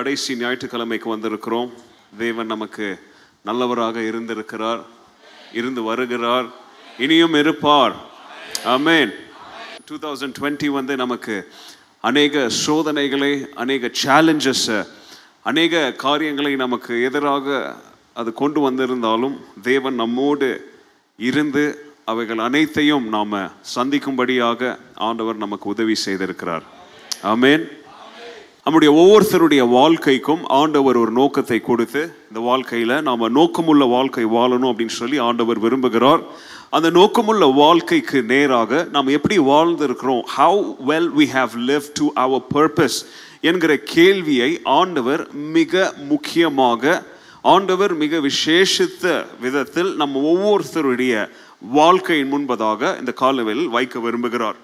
கடைசி ஞாயிற்றுக்கிழமைக்கு வந்திருக்கிறோம். தேவன் நமக்கு நல்லவராக இருந்திருக்கிறார் இருந்து வருகிறார். இனியும் இருப்பார். அமேன் டூ தௌசண்ட் டுவெண்ட்டி வந்து நமக்கு அநேக சோதனைகளை அநேக சேலஞ்சஸை அநேக காரியங்களை நமக்கு எதிராக அது கொண்டு வந்திருந்தாலும் தேவன் நம்மோடு இருந்து அவைகள் அனைத்தையும் நாம் சந்திக்கும்படியாக ஆண்டவர் நமக்கு உதவி செய்திருக்கிறார். ஆமென். நம்முடைய ஒவ்வொருத்தருடைய வாழ்க்கைக்கும் ஆண்டவர் ஒரு நோக்கத்தை கொடுத்து இந்த வாழ்க்கையில் நாம் நோக்கமுள்ள வாழ்க்கை வாழணும் அப்படின்னு சொல்லி ஆண்டவர் விரும்புகிறார். அந்த நோக்கமுள்ள வாழ்க்கைக்கு நேராக நாம் எப்படி வாழ்ந்திருக்கிறோம்? How well we have live to our purpose என்கிற கேள்வியை ஆண்டவர் மிக முக்கியமாக ஆண்டவர் மிக விசேஷித்த விதத்தில் நம்ம ஒவ்வொருத்தருடைய வாழ்க்கையின் முன்பதாக இந்த காலவில் வைக்க விரும்புகிறார்.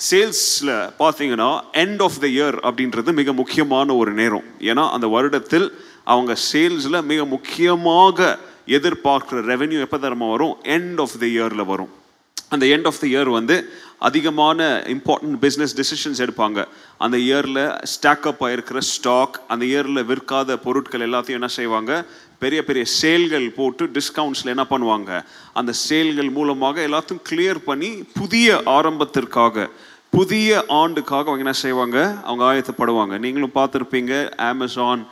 சேல்ஸில் பார்த்தீங்கன்னா எண்ட் ஆஃப் த இயர் அப்படின்றது மிக முக்கியமான ஒரு நேரம். ஏன்னா அந்த வருடத்தில் அவங்க சேல்ஸில் மிக முக்கியமாக எதிர்பார்க்குற ரெவென்யூ எப்போ தரமாக வரும்? எண்ட் ஆஃப் த இயரில் வரும். அந்த எண்ட் ஆஃப் த இயர் வந்து அதிகமான இம்பார்ட்டன்ட் பிஸ்னஸ் டெசிஷன்ஸ் எடுப்பாங்க. அந்த இயரில் ஸ்டாக்கப் ஆகிருக்கிற ஸ்டாக் அந்த இயரில் விற்காத பொருட்கள் எல்லாத்தையும் என்ன செய்வாங்க? பெரிய பெரிய சேல்கள் போட்டு டிஸ்கவுண்ட்ஸில் என்ன பண்ணுவாங்க? அந்த சேல்கள் மூலமாக எல்லாத்தையும் கிளியர் பண்ணி புதிய ஆரம்பத்திற்காக புதிய ஆண்டுக்காக அவங்க என்ன செய்வாங்க? அவங்க ஆயத்தப்படுவாங்க. நீங்களும் பார்த்துருப்பீங்க அமேசான்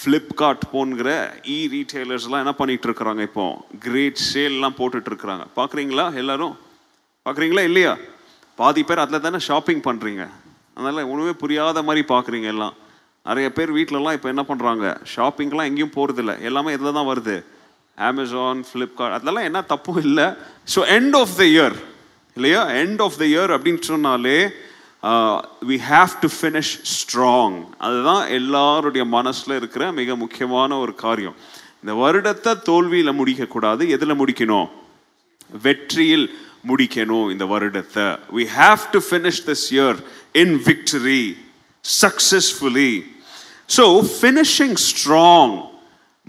ஃப்ளிப்கார்ட் போன்கிற இ ரீட்டைலர்ஸ்லாம் என்ன பண்ணிகிட்டு இருக்கிறாங்க இப்போ? கிரேட் சேல்லாம் போட்டுட்ருக்குறாங்க பார்க்குறீங்களா எல்லோரும்? பார்க்குறீங்களா இல்லையா? பாதி பேர் அதில் தானே ஷாப்பிங் பண்ணுறீங்க அதனால் ஒன்றுமே புரியாத மாதிரி பார்க்குறீங்க எல்லாம். நிறைய பேர் வீட்டிலலாம் இப்போ என்ன பண்ணுறாங்க ஷாப்பிங்லாம் எங்கேயும் போகிறதில்ல எல்லாமே இதில் தான் வருது. அமேசான் ஃப்ளிப்கார்ட் அதெல்லாம் என்ன தப்பும் இல்லை. So end of the year இல்லையா? எண்ட் ஆஃப் த இயர் அப்படின்னு சொன்னாலே we have to finish strong அதுதான் எல்லாருடைய மனசில் இருக்கிற மிக முக்கியமான ஒரு காரியம். இந்த வருடத்தை தோல்வியில் முடிக்கக்கூடாது. எதில் முடிக்கணும்? வெற்றியில் முடிக்கணும் இந்த வருடத்தை. We have to finish this year in victory successfully so finishing strong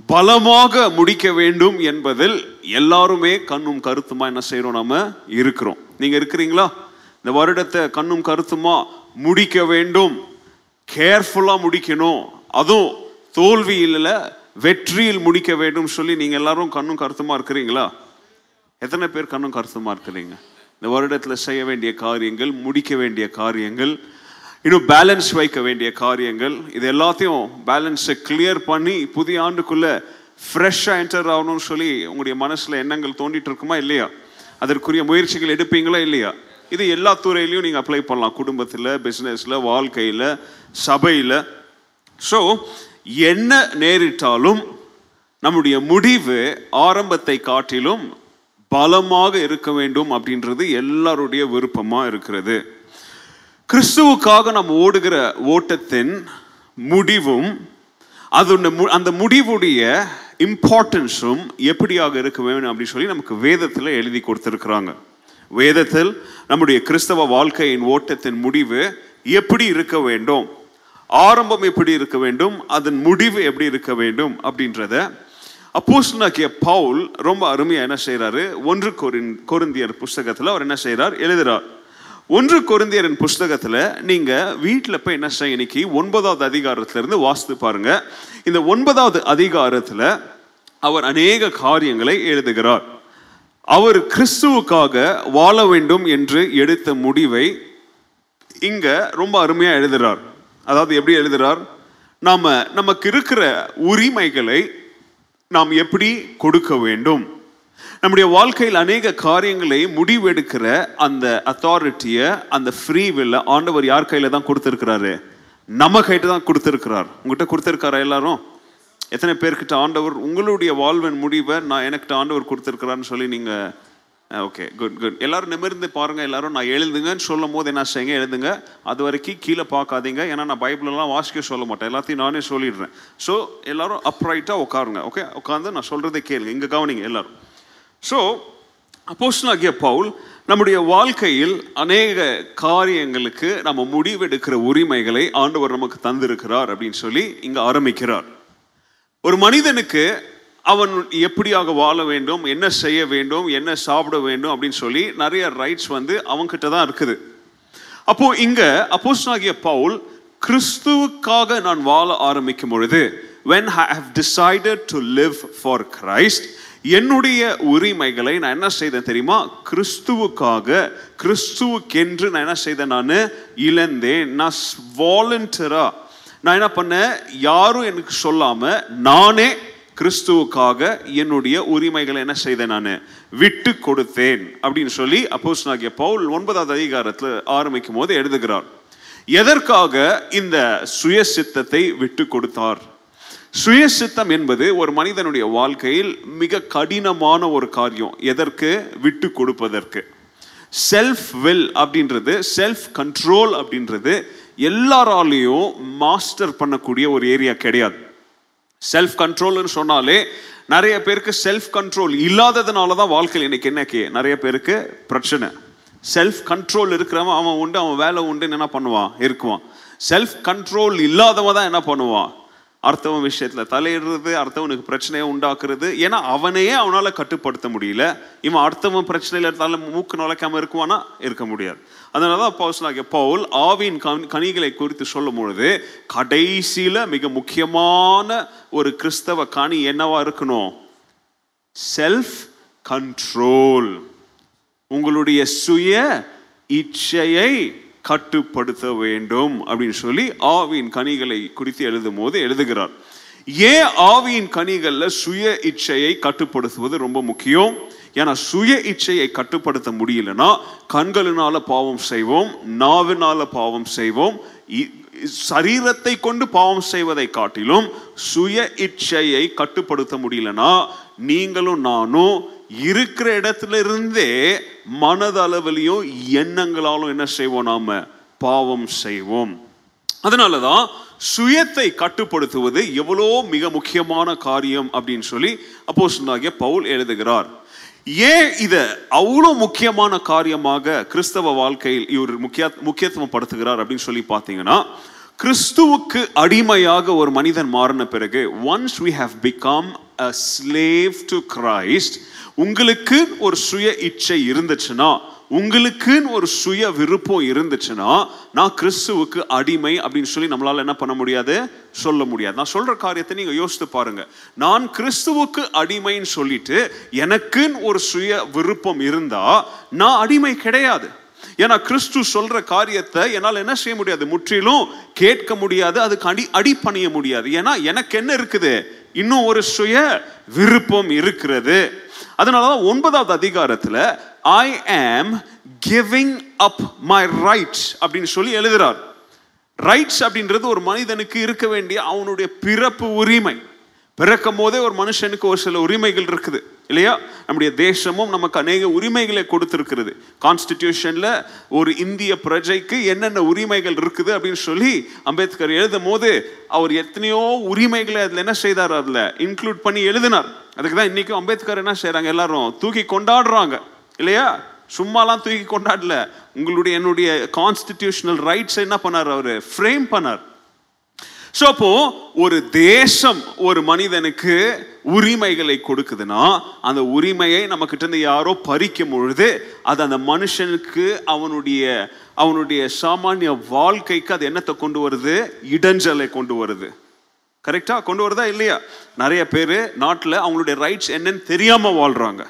பலமாக முடிக்க வேண்டும் என்பதில் எல்லாருமே கண்ணும் கருத்துமா என்ன செய்கிறோம் நம்ம? இருக்கிறோம். நீங்கள் இருக்கிறீங்களா? இந்த வருடத்தை கண்ணும் கருத்துமா முடிக்க வேண்டும். கேர்ஃபுல்லாக முடிக்கணும். அதுவும் தோல்வியில் வெற்றியில் முடிக்க வேண்டும் சொல்லி நீங்கள் எல்லாரும் கண்ணும் கருத்துமா இருக்கிறீங்களா? எத்தனை பேர் கண்ணும் கருத்துமா இருக்கிறீங்க? இந்த வருடத்தில் செய்ய வேண்டிய காரியங்கள் முடிக்க வேண்டிய காரியங்கள் இன்னும் பேலன்ஸ் வைக்க வேண்டிய காரியங்கள் இது எல்லாத்தையும் பேலன்ஸை கிளியர் பண்ணி புதிய ஆண்டுக்குள்ளே ஃப்ரெஷ்ஷாக என்டர் ஆகணும்னு சொல்லி உங்களுடைய மனசில் எண்ணங்கள் தோண்டிட்டு இருக்குமா இல்லையா? அதற்குரிய முயற்சிகள் எடுப்பீங்களா இல்லையா? இது எல்லா துறையிலையும் நீங்கள் அப்ளை பண்ணலாம். குடும்பத்தில் பிஸ்னஸில் வாழ்க்கையில் சபையில். ஸோ என்ன நேரிட்டாலும் நம்முடைய முடிவு ஆரம்பத்தை காட்டிலும் பலமாக இருக்க வேண்டும் அப்படின்றது எல்லாருடைய விருப்பமாக இருக்கிறது. கிறிஸ்துவுக்காக நாம் ஓடுகிற ஓட்டத்தின் முடிவும் அதோட மு- அந்த முடிவுடைய இம்பார்ட்டன்ஸும் எப்படியாக இருக்க வேண்டும் அப்படின்னு சொல்லி நமக்கு வேதத்தில் எழுதி கொடுத்துருக்குறாங்க. வேதத்தில் நம்முடைய கிறிஸ்தவ வாழ்க்கையின் ஓட்டத்தின் முடிவு எப்படி இருக்க வேண்டும்? ஆரம்பம் எப்படி இருக்க வேண்டும்? அதன் முடிவு எப்படி இருக்க வேண்டும்? அப்படின்றத அப்போஸ்தலனாகிய பவுல் ரொம்ப அருமையாக என்ன செய்கிறாரு ஒன்று கொரின் கொருந்தியர் புஸ்தகத்தில் அவர் என்ன செய்கிறார் எழுதுகிறார் ஒன்று கொரிந்தியரின் புஸ்தகத்தில் நீங்கள் வீட்டில் போய் என்ன செய்ய இன்னைக்கு ஒன்பதாவது அதிகாரத்திலிருந்து வாசித்து பாருங்க. இந்த ஒன்பதாவது அதிகாரத்தில் அவர் அநேக காரியங்களை எழுதுகிறார். அவர் கிறிஸ்துவுக்காக வாழ வேண்டும் என்று எடுத்த முடிவை இங்க ரொம்ப அருமையாக எழுதுறார். அதாவது எப்படி எழுதுறார்? நாம் நமக்கு இருக்கிற உரிமைகளை நாம் எப்படி கொடுக்க வேண்டும்? நம்முடைய வாழ்க்கையில் அநேக காரியங்களை முடிவெடுக்கிற அந்த அத்தாரிட்டியை அந்த ஃப்ரீ வில்ல ஆண்டவர் யார் கையில் தான் கொடுத்துருக்கிறாரு? நம்ம கையிட்ட தான் கொடுத்துருக்கிறார். உங்ககிட்ட கொடுத்துருக்காரா எல்லாரும்? எத்தனை பேர்கிட்ட ஆண்டவர் உங்களுடைய வாழ்வின் முடிவை நான் எனக்கிட்ட ஆண்டவர் கொடுத்துருக்கிறான்னு சொல்லி நீங்கள் ஓகே குட் குட் எல்லாரும் நிமிர்ந்து பாருங்கள் எல்லாரும் நான் எழுதுங்கன்னு சொல்லும் போது என்ன செய்யுங்க? எழுதுங்க அது வரைக்கும் கீழே பார்க்காதீங்க. ஏன்னா நான் பைபிளெல்லாம் வாசிக்க சொல்ல மாட்டேன். எல்லாத்தையும் நானே சொல்லிடுறேன். ஸோ எல்லாரும் அப்ரைட்டாக உட்காருங்க ஓகே உட்காந்து நான் சொல்கிறதே கேளுங்க. இங்கே கவனிங்க எல்லாரும். ஸோ அப்போஸ்டனாகிய பவுல் நம்முடைய வாழ்க்கையில் அநேக காரியங்களுக்கு நம்ம முடிவெடுக்கிற உரிமைகளை ஆண்டவர் நமக்கு தந்திருக்கிறார் அப்படின்னு சொல்லி இங்கே ஆரம்பிக்கிறார். ஒரு மனிதனுக்கு அவன் எப்படியாக வாழ வேண்டும் என்ன செய்ய வேண்டும் என்ன சாப்பிட வேண்டும் அப்படின்னு சொல்லி நிறைய ரைட்ஸ் வந்து அவன்கிட்ட தான் இருக்குது. அப்போ இங்க அப்போஸ்டனாகிய பவுல் கிறிஸ்துவுக்காக நான் வாழ ஆரம்பிக்கும் பொழுது when I decided to live for Christ என்னுடைய உரிமைகளை நான் என்ன செய்தேன் தெரியுமா? கிறிஸ்துவுக்காக கிறிஸ்துவுக்கென்று நான் என்ன செய்தேன் நான்? இழந்தேன். நான் வாலண்டியரா நான் என்ன பண்ணேன்? யாரும் எனக்கு சொல்லாம நானே கிறிஸ்துவுக்காக என்னுடைய உரிமைகளை என்ன செய்தேன் நான்? விட்டு கொடுத்தேன். அப்படின்னு சொல்லி அப்போஸ் நாகிய பவுல் ஒன்பதாவது அதிகாரத்தில் ஆரம்பிக்கும் போது எழுதுகிறார். எதற்காக இந்த சுயசித்தத்தை விட்டு கொடுத்தார்? சுயசித்தம் என்பது ஒரு மனிதனுடைய வாழ்க்கையில் மிக கடினமான ஒரு காரியம். எதற்கு? விட்டு கொடுப்பதற்கு. செல்ஃப் வில் அப்படின்றது செல்ஃப் கண்ட்ரோல் அப்படின்றது எல்லாராலையும் மாஸ்டர் பண்ணக்கூடிய ஒரு ஏரியா கிடையாது. செல்ஃப் கண்ட்ரோல்னு சொன்னாலே நிறைய பேருக்கு செல்ஃப் கண்ட்ரோல் இல்லாததுனால தான் வாழ்க்கையில் இன்னைக்கு என்னக்கு நிறைய பேருக்கு பிரச்சனை. செல்ஃப் கண்ட்ரோல் இருக்கிறவன் அவன் உண்டு அவன் வேலை உண்டுன்னு என்ன பண்ணுவான்? இருக்குவான். செல்ஃப் கண்ட்ரோல் இல்லாதவன் தான் என்ன பண்ணுவான்? அடுத்தவன் விஷயத்துல தலையிடுறது அடுத்தவனுக்கு பிரச்சனையை உண்டாக்குறது. ஏன்னா அவனையே அவனால கட்டுப்படுத்த முடியல. இவன் அடுத்தவன் பிரச்சனையில தலை மூக்கு நுழைக்காம இருக்குவானா? இருக்க முடியாது. அதனாலதான் பவுஸ்லாகிய பவுல் ஆவின் கண் கனிகளை குறித்து சொல்லும் பொழுது கடைசியில மிக முக்கியமான ஒரு கிறிஸ்தவ கனி என்னவா இருக்கணும்? செல்ஃப் கண்ட்ரோல் உங்களுடைய சுய இச்சையை கட்டுப்படுத்த வேண்டும் அப்படின்னு சொல்லி ஆவியின் கனிகளை குறித்து எழுதும் போது எழுதுகிறார். ஏன் ஆவியின் கனிகளில் சுய இச்சையை கட்டுப்படுத்துவது ரொம்ப முக்கியம்? ஏன்னா சுய இச்சையை கட்டுப்படுத்த முடியலன்னா கண்களினால பாவம் செய்வோம் நாவினால பாவம் செய்வோம் இ- சரீரத்தை கொண்டு பாவம் செய்வதை காட்டிலும் சுய இச்சையை கட்டுப்படுத்த முடியலனா நீங்களும் நானும் இருக்கிற இடத்துல இருந்தே மனதளவிலையும் எண்ணங்களாலும் என்ன செய்வோம் நாம? பாவம் செய்வோம். அதனாலதான் சுயத்தை கட்டுப்படுத்துவது எவ்வளோ மிக முக்கியமான காரியம் அப்படின்னு சொல்லி அப்போஸ்தலனாகிய பவுல் எழுதுகிறார். ஏன் இத அவ்வளோ முக்கியமான காரியமாக கிறிஸ்தவ வாழ்க்கையில் இவர் முக்கிய முக்கியத்துவம் படுத்துகிறார் அப்படின்னு சொல்லி பார்த்தீங்கன்னா கிறிஸ்துவுக்கு அடிமையாக ஒரு மனிதன் மாறின பிறகு once we have become a slave to Christ உங்களுக்கு ஒரு சுய இச்சை இருந்துச்சுன்னா உங்களுக்குன்னு ஒரு சுய விருப்பம் இருந்துச்சுன்னா நான் கிறிஸ்துவுக்கு அடிமை அப்படின்னு சொல்லி நம்மளால் என்ன பண்ண முடியாது? சொல்ல முடியாது. நான் சொல்ற காரியத்தை நீங்க யோசித்து பாருங்க. நான் கிறிஸ்துவுக்கு அடிமைன்னு சொல்லிட்டு எனக்குன்னு ஒரு சுய விருப்பம் இருந்தா நான் அடிமை கிடையாது. ஏன்னா கிறிஸ்து சொல்ற காரியத்தை என்னால் என்ன செய்ய முடியாது? முற்றிலும் கேட்க முடியாது அதுக்கு அடி அடிப்பணிய முடியாது. ஏன்னா எனக்கு என்ன இருக்குது? இன்னும் ஒரு சுய விருப்பம் இருக்கிறது. அதனாலதான் ஒன்பதாவது அதிகாரத்துல ஐ ஆம் கிவிங் அப் மை ரைட்ஸ் அப்படின்னு சொல்லி எழுதுறார். ரைட்ஸ் அப்படின்றது ஒரு மனிதனுக்கு இருக்க வேண்டிய அவனுடைய பிறப்பு உரிமை. பிறக்கும் போதே ஒரு மனுஷனுக்கு ஒரு சில உரிமைகள் இருக்குது இல்லையா? நம்முடைய தேசமும் நமக்கு அநேக உரிமைகளை கொடுத்துருக்கிறது. கான்ஸ்டிடியூஷனில் ஒரு இந்திய பிரஜைக்கு என்னென்ன உரிமைகள் இருக்குது அப்படின்னு சொல்லி அம்பேத்கர் எழுதும் போது அவர் எத்தனையோ உரிமைகளை அதில் என்ன செய்தார் அதில்? இன்க்ளூட் பண்ணி எழுதினார். அதுக்கு தான் இன்னைக்கும் அம்பேத்கர் என்ன செய்கிறாங்க எல்லாரும் தூக்கி கொண்டாடுறாங்க இல்லையா? சும்மாலாம் தூக்கி கொண்டாடல. உங்களுடைய என்னுடைய கான்ஸ்டிடியூஷனல் ரைட்ஸ் என்ன பண்ணார் அவர்? ஃப்ரேம் பண்ணார். ஸோ அப்போ ஒரு தேசம் ஒரு மனிதனுக்கு உரிமைகளை கொடுக்குதுன்னா அந்த உரிமையை நம்ம கிட்ட இருந்து யாரோ பறிக்கும் பொழுது அது அந்த மனுஷனுக்கு அவனுடைய அவனுடைய சாமானிய வாழ்க்கைக்கு அது என்னத்தை கொண்டு வருது? இடைஞ்சலை கொண்டு வருது. கரெக்டாக கொண்டு வருதா இல்லையா? நிறைய பேர் நாட்டில் அவங்களுடைய ரைட்ஸ் என்னன்னு தெரியாமல் வாழ்கிறாங்க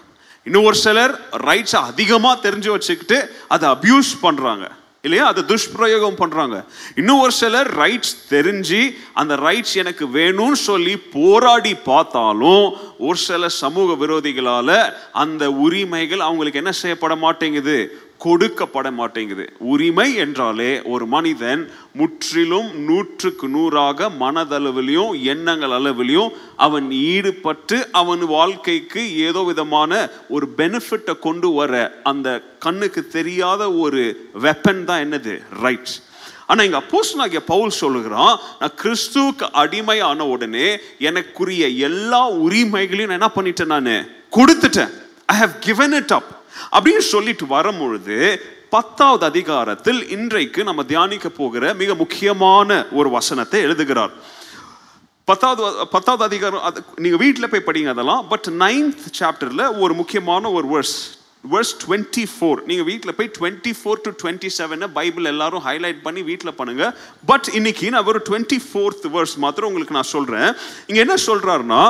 இன்னும் ஒரு சிலர் ரைட்ஸை அதிகமாக தெரிஞ்சு வச்சுக்கிட்டு அதை அப்யூஸ் பண்ணுறாங்க இல்லையா? அதை துஷ்பிரயோகம் பண்ணுறாங்க இன்னும் ஒரு சிலர் ரைட்ஸ் தெரிஞ்சு அந்த ரைட்ஸ் எனக்கு வேணும்னு சொல்லி போராடி பார்த்தாலும் ஒரு சில சமூக விரோதிகளால் அந்த உரிமைகள் அவங்களுக்கு என்ன செய்யப்பட மாட்டேங்குது? கொடுக்கப்பட மாட்டேங்குது. உரிமை என்றாலே ஒரு மனிதன் முற்றிலும் நூற்றுக்கு நூறாக மனதளவிலையும் எண்ணங்கள் அளவிலையும் அவன் ஈடுபட்டு அவன் வாழ்க்கைக்கு ஏதோ விதமான ஒரு பெனிஃபிட்டை கொண்டு வர அந்த கண்ணுக்கு தெரியாத ஒரு வெப்பன் தான் என்னது? ரைட்ஸ் ஆனா இங்க அப்போஸ்தலனாகிய பவுல் சொல்லுகிறான் நான் கிறிஸ்துவுக்கு அடிமையான உடனே எனக்குரிய எல்லா உரிமைகளையும் நான் என்ன பண்ணிட்டேன் நான்? கொடுத்துட்டேன். I have given it up அப்படின்னு சொல்லிட்டு வரும்பொழுது பத்தாவது அதிகாரத்தில் இன்றைக்கு நம்ம தியானிக்க போகிற மிக முக்கியமான ஒரு வசனத்தை எழுதுகிறார். பத்தாவது பத்தாவது அதிகாரம் அது நீங்க வீட்டில் போய் படிங்க அதெல்லாம் பட் நைன்த் சாப்டர்ல ஒரு முக்கியமான ஒரு வேர்ஸ் வேர்ஸ் டுவெண்ட்டி ஃபோர் நீங்கள் வீட்டில் போய் 24 டு 27 பைபிள் எல்லாரும் ஹைலைட் பண்ணி வீட்டில் பண்ணுங்க. பட் இன்னைக்கு நான் ஒரு 24th verse மாத்திரம் உங்களுக்கு நான் சொல்கிறேன் இங்கே என்ன சொல்கிறாருன்னா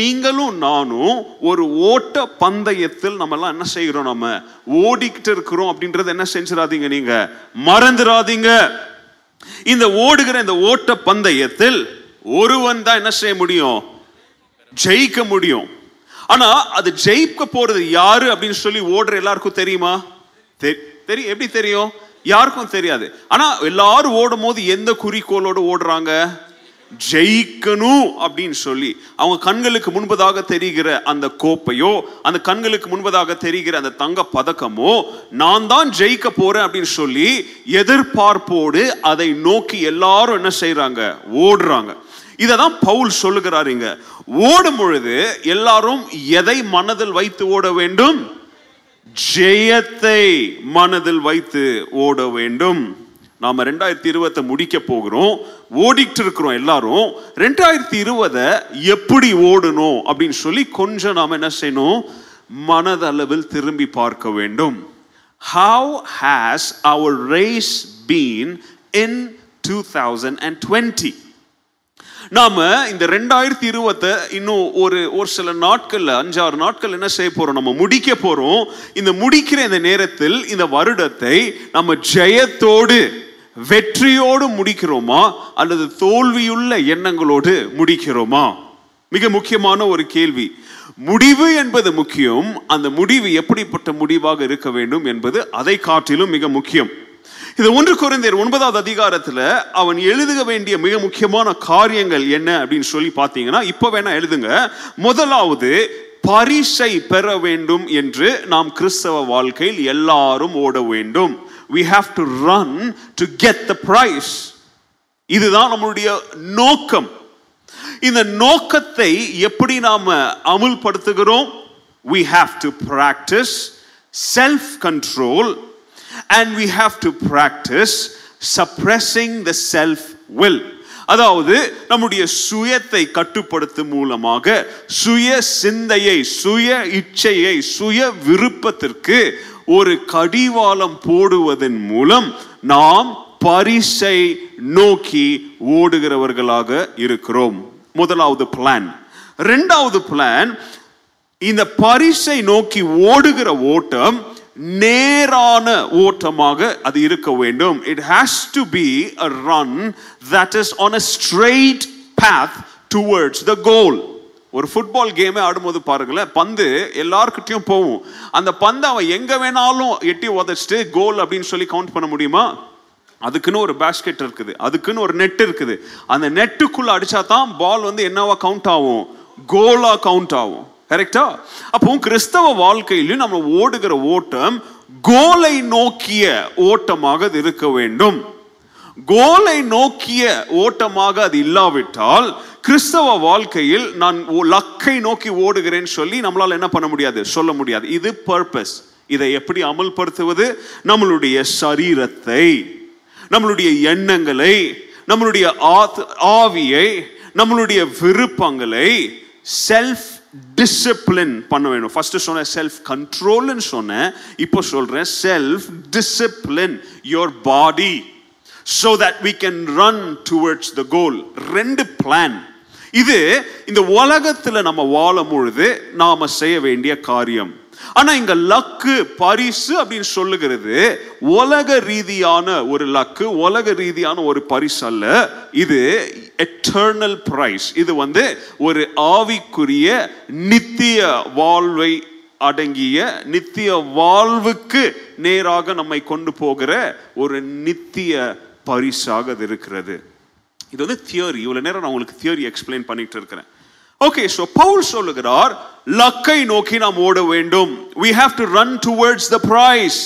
நீங்களும் நானும் ஒரு ஓட்ட பந்தயத்தில் நம்மலாம் என்ன செய்கிறோம் நம்ம? ஓடிக்கிட்டு இருக்கிறோம். அப்படின்றத என்ன செஞ்சிடாதீங்க நீங்கள் மறந்துடாதீங்க இந்த ஓடுகிற இந்த ஓட்ட பந்தயத்தில் ஒருவன் தான் என்ன செய்ய முடியும்? ஜெயிக்க முடியும். ஆனா அது ஜெயிக்க போறது யாரு அப்படின்னு சொல்லி ஓடுற எல்லாருக்கும் தெரியுமா? தெ- தெரியும் எப்படி தெரியும்? யாருக்கும் தெரியாது. ஆனா எல்லாரும் ஓடும் போது எந்த குறிக்கோளோட ஓடுறாங்க? ஜெயிக்கணும் அப்படின்னு சொல்லி. அவங்க கண்களுக்கு முன்பதாக தெரிகிற அந்த கோப்பையோ அந்த கண்களுக்கு முன்பதாக தெரிகிற அந்த தங்க பதக்கமோ நான் தான் ஜெயிக்க போறேன் அப்படின்னு சொல்லி எதிர்பார்ப்போடு அதை நோக்கி எல்லாரும் என்ன செய்யறாங்க ஓடுறாங்க. இதை தான் பவுல் சொல்லுகிறார் இங்க. ஓடும் பொழுது எல்லாரும் எதை மனதில் வைத்து ஓட வேண்டும்? ஜெயத்தை மனதில் வைத்து ஓட வேண்டும். நாம ரெண்டாயிரத்தி இருபத்தை முடிக்க போகிறோம். ஓடிட்டு இருக்கிறோம் எல்லாரும். ரெண்டாயிரத்தி இருபதை எப்படி ஓடணும் அப்படின்னு சொல்லி கொஞ்சம் நாம என்ன செய்யணும்? மனதளவில் திரும்பி பார்க்க வேண்டும். How has our race been in two thousand and twenty நாம் இந்த ரெண்டாயிரத்தி இருபத்தை இன்னும் ஒரு ஒரு சில நாட்களில் அஞ்சாறு நாட்கள் என்ன செய்ய போகிறோம் நம்ம முடிக்க போகிறோம் இந்த முடிக்கிற இந்த நேரத்தில் இந்த வருடத்தை நம்ம ஜெயத்தோடு வெற்றியோடு முடிக்கிறோமா? அல்லது தோல்வியுள்ள எண்ணங்களோடு முடிக்கிறோமா? மிக முக்கியமான ஒரு கேள்வி. முடிவு என்பது முக்கியம். அந்த முடிவு எப்படிப்பட்ட முடிவாக இருக்க வேண்டும் என்பது அதை காட்டிலும் மிக முக்கியம். இது ஒன்று குறைந்தர் ஒன்பதாவது அதிகாரத்தில் அவன் எழுதுக வேண்டிய மிக முக்கியமான காரியங்கள் என்ன அப்படின்னு சொல்லி பார்த்தீங்கன்னா இப்போ வேணா எழுதுங்க. முதலாவது பரிசை பெற வேண்டும் என்று நாம் கிறிஸ்தவ வாழ்க்கையில் எல்லாரும் ஓட வேண்டும். We have to run to get the prize இதுதான் நம்மளுடைய நோக்கம். இந்த நோக்கத்தை எப்படி நாம் அமுல்படுத்துகிறோம்? We have to practice self control and we have to practice suppressing the self will அதாவது நம்முடைய சுயத்தை கட்டுப்படுத்தும் மூலமாக சுய சிந்தையை சுய இச்சையை சுய விருப்பத்திற்கு ஒரு கடிவாளம் போடுவதன் மூலம் நாம் பரிசை நோக்கி ஓடுகிறவர்களாக இருக்கிறோம். முதலாவது பிளான் ரெண்டாவது பிளான் இந்த பரிசை நோக்கி ஓடுகிற ஓட்டம் நேரான ஓட்டமாக அது இருக்க வேண்டும். It has to be a run that is on a straight path towards the goal ஒரு ஃபுட்பால் கேமே ஆடும்போது பாருங்களேன் பந்து எல்லார்கிட்டயும் போகும். அந்த பந்தை அவன் எங்கே வேணாலும் எட்டி உதச்சிட்டு கோல் அப்படின்னு சொல்லி கவுண்ட் பண்ண முடியுமா? அதுக்குன்னு ஒரு பேஸ்கெட் இருக்குது. அதுக்குன்னு ஒரு நெட் இருக்குது. அந்த நெட்டுக்குள்ளே அடிச்சா தான் பால் வந்து என்னவா கவுண்ட் ஆகும்? கோலாக கவுண்ட் ஆகும். கரெக்டா அப்போ கிறிஸ்தவ வாழ்க்கையிலும் நம்ம ஓடுகிற ஓட்டம் கோலை நோக்கிய ஓட்டமாக அது இருக்க வேண்டும். கோலை நோக்கிய ஓட்டமாக அது இல்லாவிட்டால் கிறிஸ்தவ வாழ்க்கையில் நான் ஓ- லக்கை நோக்கி ஓடுகிறேன்னு சொல்லி நம்மளால் என்ன பண்ண முடியாது? சொல்ல முடியாது. இது பர்பஸ் இதை எப்படி அமல்படுத்துவது? நம்மளுடைய சரீரத்தை நம்மளுடைய எண்ணங்களை நம்மளுடைய ஆத்- ஆவியை நம்மளுடைய விருப்பங்களை செல்ஃப் டிசிப்ளின் பண்ண வேணும். ஃபர்ஸ்ட் சொன்னேன் செல்ஃப் கண்ட்ரோல்னு சொன்னேன் இப்போ சொல்றேன் self discipline your body so that we can run towards the goal ரெண்டு பிளான் இது இந்த உலகத்தில் நம்ம வாழும் பொழுது நாம் செய்ய வேண்டிய காரியம். ஆனா இங்க லக்கு பரிசு அப்படின்னு சொல்லுகிறது உலக ரீதியான ஒரு லக்கு உலக ரீதியான ஒரு பரிசு அல்ல. இது எட்டர்னல் பிரைஸ் இது வந்து ஒரு ஆவிக்குரிய நித்திய வாழ்வை அடங்கிய நித்திய வாழ்வுக்கு நேராக நம்மை கொண்டு போகிற ஒரு நித்திய பரிசாக அது இருக்கிறது. இது வந்து தியரி இவ்வளவு நேரம் நான் உங்களுக்கு தியரி எக்ஸ்பிளைன் பண்ணிட்டு இருக்கிறேன். ஓகே ஸோ பவுல் சொல்லுகிறார் லக்கை நோக்கி நாம் ஓட வேண்டும். We have to run towards the prize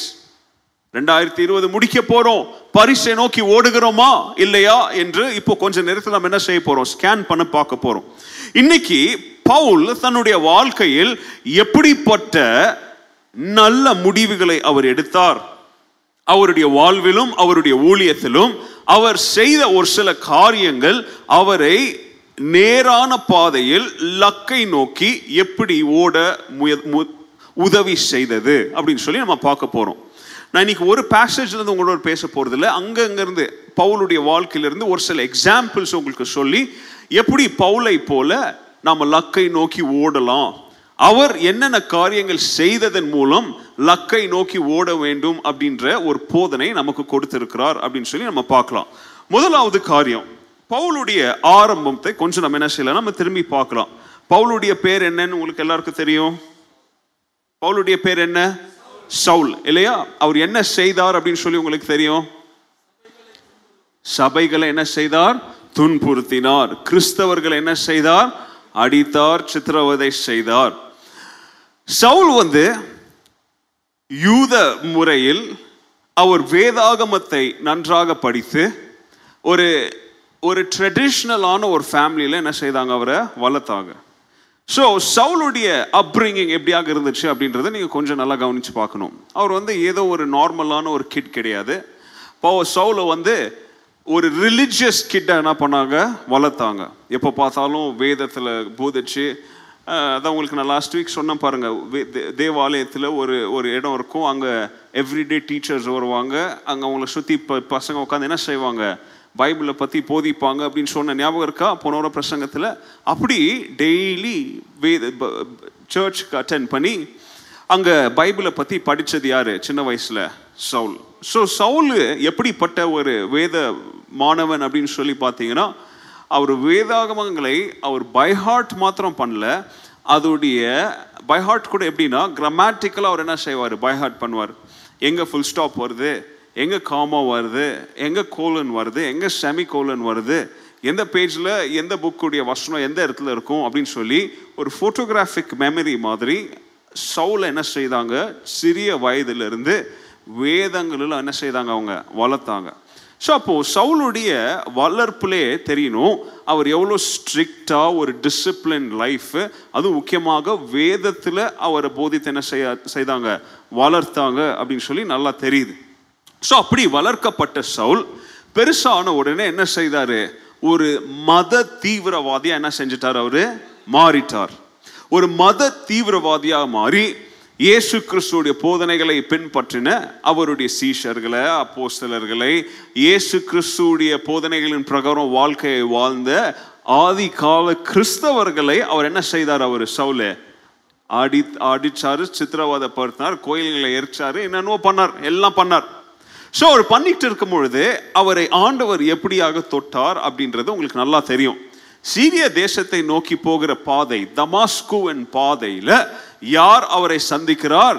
ரெண்டாயிரத்தி இருபது முடிக்க போறோம். பரிசை நோக்கி ஓடுகிறோமா? இல்லையா? என்று இப்போ கொஞ்ச நேரத்தில் நம்ம என்ன செய்ய போறோம்? ஸ்கேன் பண்ண பார்க்க போறோம். இன்னைக்கு பவுல் தன்னுடைய வாழ்க்கையில் எப்படிப்பட்ட நல்ல முடிவுகளை அவர் எடுத்தார்? அவருடைய வாழ்விலும் அவருடைய ஊழியத்திலும் அவர் செய்த ஒரு சில காரியங்கள் அவரை நேரான பாதையில் லக்கை நோக்கி எப்படி ஓட முய- மு- உதவி செய்தது அப்படின்னு சொல்லி நம்ம பார்க்க போகிறோம் நான் இன்னைக்கு ஒரு பேசேஜ்லேருந்து உங்களோட பேச போகிறதில்ல இல்லை இருந்து பவுலுடைய வாழ்க்கையிலேருந்து ஒரு சில எக்ஸாம்பிள்ஸ் உங்களுக்கு சொல்லி எப்படி பவுலை போல நாம் லக்கை நோக்கி ஓடலாம். அவர் என்னென்ன காரியங்கள் செய்ததன் மூலம் லக்கை நோக்கி ஓட வேண்டும் அப்படின்ற ஒரு போதனை நமக்கு கொடுத்திருக்கிறார் அப்படின்னு சொல்லி நம்ம பார்க்கலாம். முதலாவது காரியம். பவுலுடைய ஆரம்பத்தை கொஞ்சம் நம்ம என்ன செய்யலாம்? நம்ம திரும்பி பார்க்கலாம். பவுலுடைய பேர் என்னன்னு உங்களுக்கு எல்லாருக்கும் தெரியும்? பவுலுடைய பேர் என்ன? சவுல். இல்லையா? அவர் என்ன செய்தார் அப்படின்னு சொல்லி உங்களுக்கு தெரியும்? சபைகளை என்ன செய்தார்? துன்புறுத்தினார். கிறிஸ்தவர்கள் என்ன செய்தார்? அடித்தார் சித்திரவதை செய்தார். சவுல் வந்து யூத முறையில் அவர் வேதாகமத்தை நன்றாக படித்து ஒரு ஒரு ட்ரெடிஷ்னலான ஒரு ஃபேமிலியில் என்ன செய்தாங்க அவரை? வளர்த்தாங்க. ஸோ சவுலுடைய அப்ரிங்கிங் எப்படியாக இருந்துச்சு அப்படின்றத நீங்கள் கொஞ்சம் நல்லா கவனித்து பார்க்கணும். அவர் வந்து ஏதோ ஒரு நார்மலான ஒரு கிட் கிடையாது. இப்போ சவுலை வந்து ஒரு ரிலிஜியஸ் கிட்டை என்ன பண்ணாங்க? வளர்த்தாங்க. எப்போ பார்த்தாலும் வேதத்தில் போதிச்சு அதான் உங்களுக்கு நான் லாஸ்ட் வீக் சொன்னேன் பாருங்க. வே- தே- தேவாலயத்தில் ஒரு ஒரு இடம் இருக்கும். அங்கே எவ்ரிடே டீச்சர்ஸ் வருவாங்க. அங்கே அவங்கள சுற்றி பசங்க உட்காந்து என்ன செய்வாங்க? பைபிளை பற்றி போதிப்பாங்க அப்படின்னு சொன்ன ஞாபகம் இருக்கா? போன வர பிரசங்கத்தில். அப்படி டெய்லி வேத சர்ச்சுக்கு அட்டென்ட் பண்ணி அங்கே பைபிளை பற்றி படித்தது யார்? சின்ன வயசில் சவுல். ஸோ சவுல் எப்படிப்பட்ட ஒரு வேத மாணவன் அப்படின்னு சொல்லி பார்த்தீங்கன்னா அவர் வேதாகமங்களை அவர் பைஹார்ட் மாத்திரம் பண்ணல. அதோடைய பைஹார்ட் கூட எப்படின்னா கிராமட்டிக்கலாக அவர் என்ன செய்வார்? பைஹார்ட் பண்ணுவார். எங்கே ஃபுல் ஸ்டாப் வருது? எங்கே காமா வருது? எங்கே கோலன் வருது? எங்கே செமி கோலன் வருது? எந்த பேஜில் எந்த புக்குடைய வசனம் எந்த இடத்துல இருக்கும் அப்படின்னு சொல்லி ஒரு ஃபோட்டோகிராஃபிக் மெமரி மாதிரி சவுல என்ன செய்தாங்க? சிறிய வயதிலிருந்து வேதங்களில் என்ன செய்தாங்க அவங்க? வளர்த்தாங்க. ஸோ அப்போது சவுளுடைய வளர்ப்புலே தெரியணும் அவர் எவ்வளோ ஸ்ட்ரிக்டாக ஒரு டிசிப்ளின் லைஃப் அதுவும் முக்கியமாக வேதத்தில் அவரை போதித்து என்ன செய்ய செய்தாங்க? வளர்த்தாங்க அப்படின்னு சொல்லி நல்லா தெரியுது. ஸோ அப்படி வளர்க்கப்பட்ட சவுல் பெருசான உடனே என்ன செய்தார்? ஒரு மத தீவிரவாதியாக என்ன செஞ்சிட்டார் அவர்? மாறிட்டார். ஒரு மத தீவிரவாதியாக மாறி இயேசு கிறிஸ்துடைய போதனைகளை பின்பற்றின அவருடைய சீஷர்களை அப்போஸ்தலர்களை இயேசு கிறிஸ்துடைய போதனைகளின் பிரகாரம் வாழ்க்கையை வாழ்ந்த ஆதி கால கிறிஸ்தவர்களை அவர் என்ன செய்தார் அவர்? சவுல ஆடி அடிச்சாரு சித்திரவாதப்படுத்தினார் கோயில்களை எரிச்சாரு என்னென்னவோ பண்ணார் எல்லாம் பண்ணார். ஸோ அவர் பண்ணிட்டு இருக்கும் பொழுது அவரை ஆண்டவர் எப்படியாக தொட்டார் அப்படின்றது உங்களுக்கு நல்லா தெரியும். சீரிய தேசத்தை நோக்கி போகிற பாதை தமாஸ்குவன் பாதையில யார் அவரை சந்திக்கிறார்?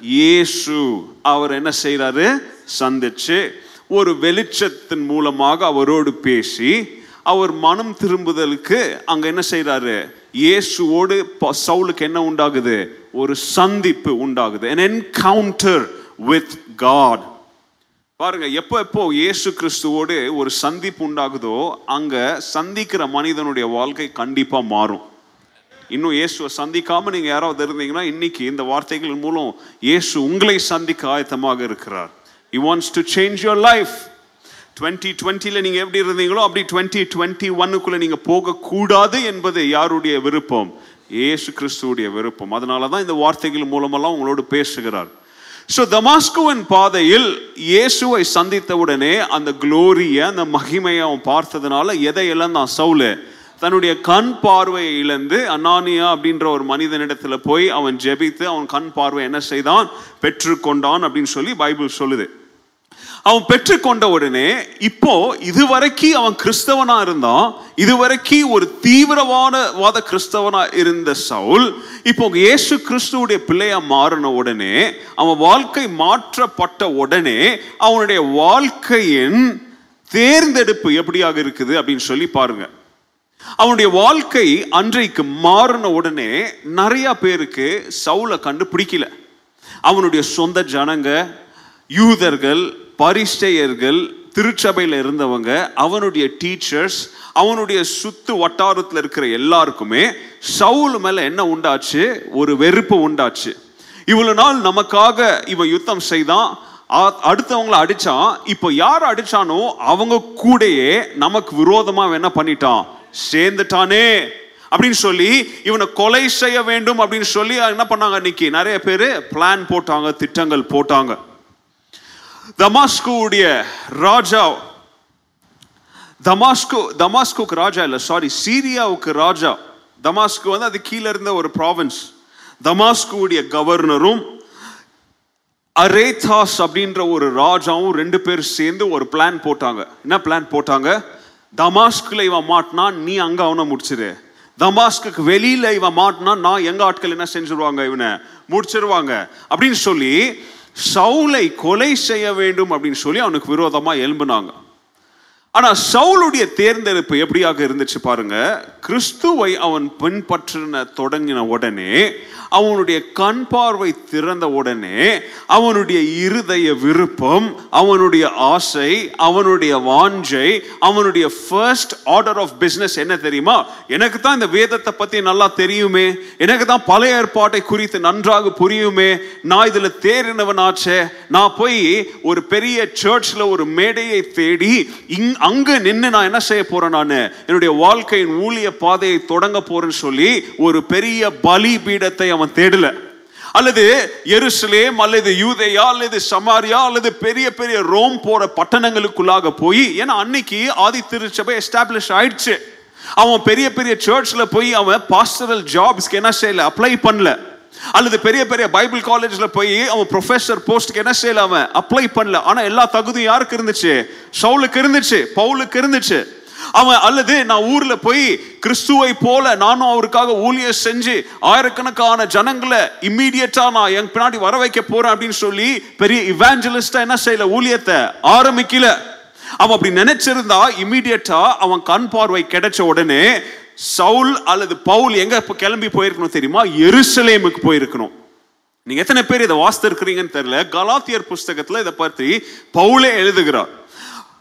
இயேசு. அவர் என்ன செய்கிறாரு சந்திச்சு ஒரு வெளிச்சத்தின் மூலமாக அவரோடு பேசி அவர் மனம் திரும்புதலுக்கு அங்க என்ன செய்கிறாரு இயேசுவோடு ப- சவுலுக்கு என்ன உண்டாகுது? ஒரு சந்திப்பு உண்டாகுது. என் என்கவுண்டர் வித் காட் பாருங்க எப்போ எப்போ இயேசு கிறிஸ்துவோடு ஒரு சந்திப்பு உண்டாகுதோ அங்க சந்திக்கிற மனிதனுடைய வாழ்க்கை கண்டிப்பா மாறும். இன்னும் இயேசுவை சந்திக்காம நீங்க யாராவது இருந்தீங்கன்னா இன்னைக்கு இந்த வார்த்தைகள் மூலம் இயேசு உங்களை சந்திக்க ஆயத்தமாக இருக்கிறார். You wants to change your life twenty டுவெண்ட்டியில் நீங்கள் எப்படி இருந்தீங்களோ அப்படி டுவெண்ட்டி டுவெண்ட்டி ஒன்னுக்குள்ளே நீங்கள் போகக்கூடாது என்பது யாருடைய விருப்பம்? இயேசு கிறிஸ்துவோடைய விருப்பம். அதனால தான் இந்த வார்த்தைகள் மூலமெல்லாம் உங்களோடு பேசுகிறார். ஸோ தமாஸ்குவின் பாதையில் இயேசுவை சந்தித்தவுடனே அந்த குளோரியை அந்த மகிமையை அவன் பார்த்ததுனால எதை இழந்தான்? சவுலு தன்னுடைய கண் பார்வையை இழந்து அனானியா அப்படின்ற ஒரு மனிதனிடத்துல போய் அவன் ஜெபித்து அவன் கண் பார்வை என்ன செய்தான்? பெற்றுக்கொண்டான் அப்படின்னு சொல்லி பைபிள் சொல்லுது. அவன் பெற்றுக்கொண்ட உடனே இப்போ இதுவரைக்கும் அவன் கிறிஸ்தவனா இருந்தான் இதுவரைக்கும் ஒரு தீவிரவாத கிறிஸ்தவனா இருந்த சவுல் இப்போ இயேசு கிறிஸ்துவுடைய பிள்ளையா மாறின உடனே அவன் வாழ்க்கை மாற்றப்பட்ட உடனே அவனுடைய வாழ்க்கையின் தேர்ந்தெடுப்பு எப்படியாக இருக்குது அப்படின்னு சொல்லி பாருங்க. அவனுடைய வாழ்க்கை அன்றைக்கு மாறின உடனே நிறைய பேருக்கு சவுலை கண்டுபிடிக்கல. அவனுடைய சொந்த ஜனங்க யூதர்கள் பரிஷ்டையர்கள் திருச்சபையில் இருந்தவங்க அவனுடைய டீச்சர்ஸ் அவனுடைய சுத்து வட்டாரத்தில் இருக்கிற எல்லாருக்குமே சவுல் மேலே என்ன உண்டாச்சு? ஒரு வெறுப்பு உண்டாச்சு. இவ்வளவு நாள் நமக்காக இவன் யுத்தம் செய்தான். அடுத்தவங்களை அடுத்தவங்கள அடிச்சான். இப்போ யார் அடிச்சானோ அவங்க கூடயே நமக்கு விரோதமா என்ன பண்ணிட்டான்? சேர்ந்துட்டானே. அப்படின்னு சொல்லி இவனை கொலை செய்ய வேண்டும் அப்படின்னு சொல்லி என்ன பண்ணாங்க இன்னைக்கு? நிறைய பேர் பிளான் போட்டாங்க திட்டங்கள் போட்டாங்க. தமாஸ்குடைய ராஜா தமாஸ்கு தமாஸ்குக்கு ராஜா இல்லை சாரி சீரியாவுக்கு ராஜா. தமாஸ்கு வந்து அது கீழே இருந்த ஒரு ப்ராவின்ஸ் தமாஸ்குடைய கவர்னரும் அரேதாஸ் அப்படின்ற ஒரு ராஜாவும் ரெண்டு பேர் சேர்ந்து ஒரு பிளான் போட்டாங்க. என்ன பிளான் போட்டாங்க? தமாஸ்கில் இவன் மாட்டினா நீ அங்கே அவனை முடிச்சிரு. தமாஸ்குக்கு வெளியில் இவன் மாட்டினா நான் எங்கள் ஆட்கள் என்ன செஞ்சுருவாங்க இவனை? முடிச்சிருவாங்க. அப்படின்னு சொல்லி சவுலை கொலை செய்ய வேண்டும் அப்படின்னு சொல்லி அவனுக்கு விரோதமாக எழும்புனாங்க. ஆனா சவுளுடைய தேர்ந்தெடுப்பு எப்படியாக இருந்துச்சு பாருங்க. கிறிஸ்துவை அவன் பின்பற்றின தொடங்கின உடனே அவனுடைய கண் பார்வை திறந்த உடனே அவனுடைய இருதய விருப்பம் அவனுடைய ஆசை அவனுடைய வாஞ்சை அவனுடைய ஃபர்ஸ்ட் ஆர்டர் ஆஃப் பிஸ்னஸ் என்ன தெரியுமா? எனக்கு தான் இந்த வேதத்தை பற்றி நல்லா தெரியுமே. எனக்கு தான் பழைய ஏற்பாட்டை குறித்து நன்றாக புரியுமே. நான் இதுல தேறினவனாச்சே. நான் போய் ஒரு பெரிய சர்ச்சில் ஒரு மேடையை தேடி இங் அங்கு நின்று நான் என்ன செய்ய போறேன் நான்? என்னுடைய வாழ்க்கையின் ஊழிய பாதையை தொடங்க போறேன்னு சொல்லி ஒரு பெரிய பலி பீடத்தை அவன் தேடல. அல்லது எருசலேம் அல்லது யூதேயா அல்லது சமாரியா அல்லது பெரிய பெரிய ரோம் போற பட்டணங்களுக்குள்ளாக போய் ஏன்னா அன்னைக்கு ஆதி திருச்சபை எஸ்டாப்ளிஷ் ஆயிடுச்சு. அவன் பெரிய பெரிய சர்ச்ல போய் அவன் பாஸ்டரல் ஜாப்ஸ்க்கு என்ன செய்யல? அப்ளை பண்ணல. அல்லது பெரிய பெரிய பைபிள் காலேஜில் போய் அவன் ப்ரொஃபசர் போஸ்ட்டுக்கு என்ன செய்யல அவன் அப்ளை பண்ணல. ஆனால் எல்லா தகுதியும் யாருக்கு இருந்துச்சு? சவுலுக்கு இருந்துச்சு. பவுலுக்கு இருந்துச்சு. அவன் அல்லது நான் ஊர்ல போய் கிறிஸ்துவை போல நானும் அவருக்காக ஊழிய செஞ்சு ஆயிரக்கணக்கான ஜனங்களை இம்மீடியட்டா நான் என் பின்னாடி வர வைக்க போறேன் அப்படின்னு சொல்லி பெரிய இவாஞ்சலிஸ்டா என்ன செய்யல? ஊழியத்தை ஆரம்பிக்கல. அவன் அப்படி நினைச்சிருந்தா இம்மீடியட்டா அவன் கண் பார்வை கிடைச்ச உடனே சவுல் அல்லது பவுல் எங்க இப்போ கிளம்பி போயிருக்கணும் தெரியுமா? எருசலேமுக்கு போயிருக்கணும். நீங்க எத்தனை பேர் இதை வாசித்திருக்கிறீங்கன்னு தெரில தெரியல. கலாத்தியர் புஸ்தகத்துல இதை பற்றி பவுலே எழுதுகிறார்.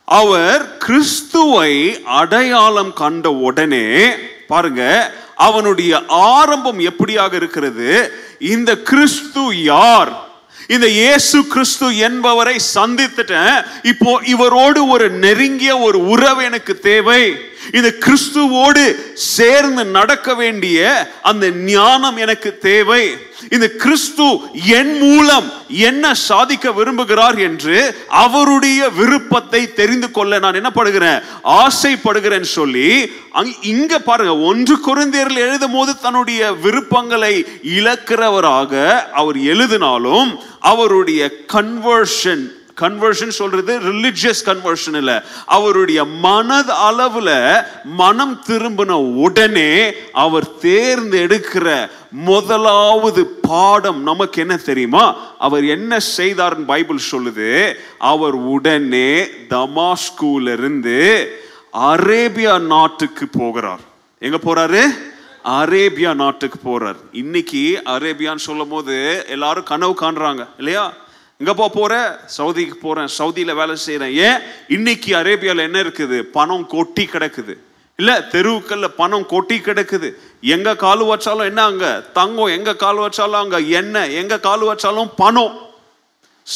அவர் கிறிஸ்துவை அடையாளம் கண்ட உடனே பாருங்க அவனுடைய ஆரம்பம் எப்படியாக இருக்கிறது? இந்த கிறிஸ்து யார்? இந்த இயேசு கிறிஸ்து என்பவரை சந்தித்துட்டேன். இப்போ இவரோடு ஒரு நெருங்கிய ஒரு உறவு எனக்கு தேவை. இந்த கிறிஸ்துவோடு சேர்ந்து நடக்க வேண்டிய அந்த ஞானம் எனக்கு தேவை. இந்த கிறிஸ்து என் மூலம் என்ன சாதிக்க விரும்புகிறார் என்று அவருடைய விருப்பத்தை தெரிந்து கொள்ள நான் என்ன படுகிறேன்? ஆசைப்படுகிறேன் சொல்லி அங்- இங்க பாருங்க ஒன்று குறைந்தேரில் எழுதும் போது தன்னுடைய விருப்பங்களை இழக்கிறவராக அவர் எழுதினாலும் அவருடைய கன்வர்ஷன் கன்வர்ஷன் சொல்றது ரிலிஜியஸ் கன்வர்ஷன் இல்ல. அவருடைய மனது அளவுல மனம் திரும்பின உடனே அவர் தேர்ந்தெடுக்கிற முதலாவது பாடம் நமக்கு என்ன தெரியுமா? அவர் என்ன செய்தார்னு பைபிள் சொல்லுது. அவர் உடனே தமாஸ்கூல இருந்து அரேபியா நாட்டுக்கு போகிறார். எங்க போறாரு? அரேபியா நாட்டுக்கு போறார். இன்னைக்கு அரேபியான்னு சொல்லும் போது எல்லாரும் கனவு காண்றாங்க இல்லையா? எங்க போக போகிறேன் சவுதிக்கு போகிறேன் சவுதியில் வேலை செய்கிறேன் ஏன்? இன்னைக்கு அரேபியாவில் என்ன இருக்குது? பணம் கொட்டி கிடக்குது. இல்லை தெருவுக்கல்ல பணம் கொட்டி கிடக்குது. எங்கே கால் வச்சாலும் என்ன அங்கே? தங்கம். எங்கே கால் வச்சாலும் அங்கே? எண்ணெய். எங்கே கால் வச்சாலும் பணம்.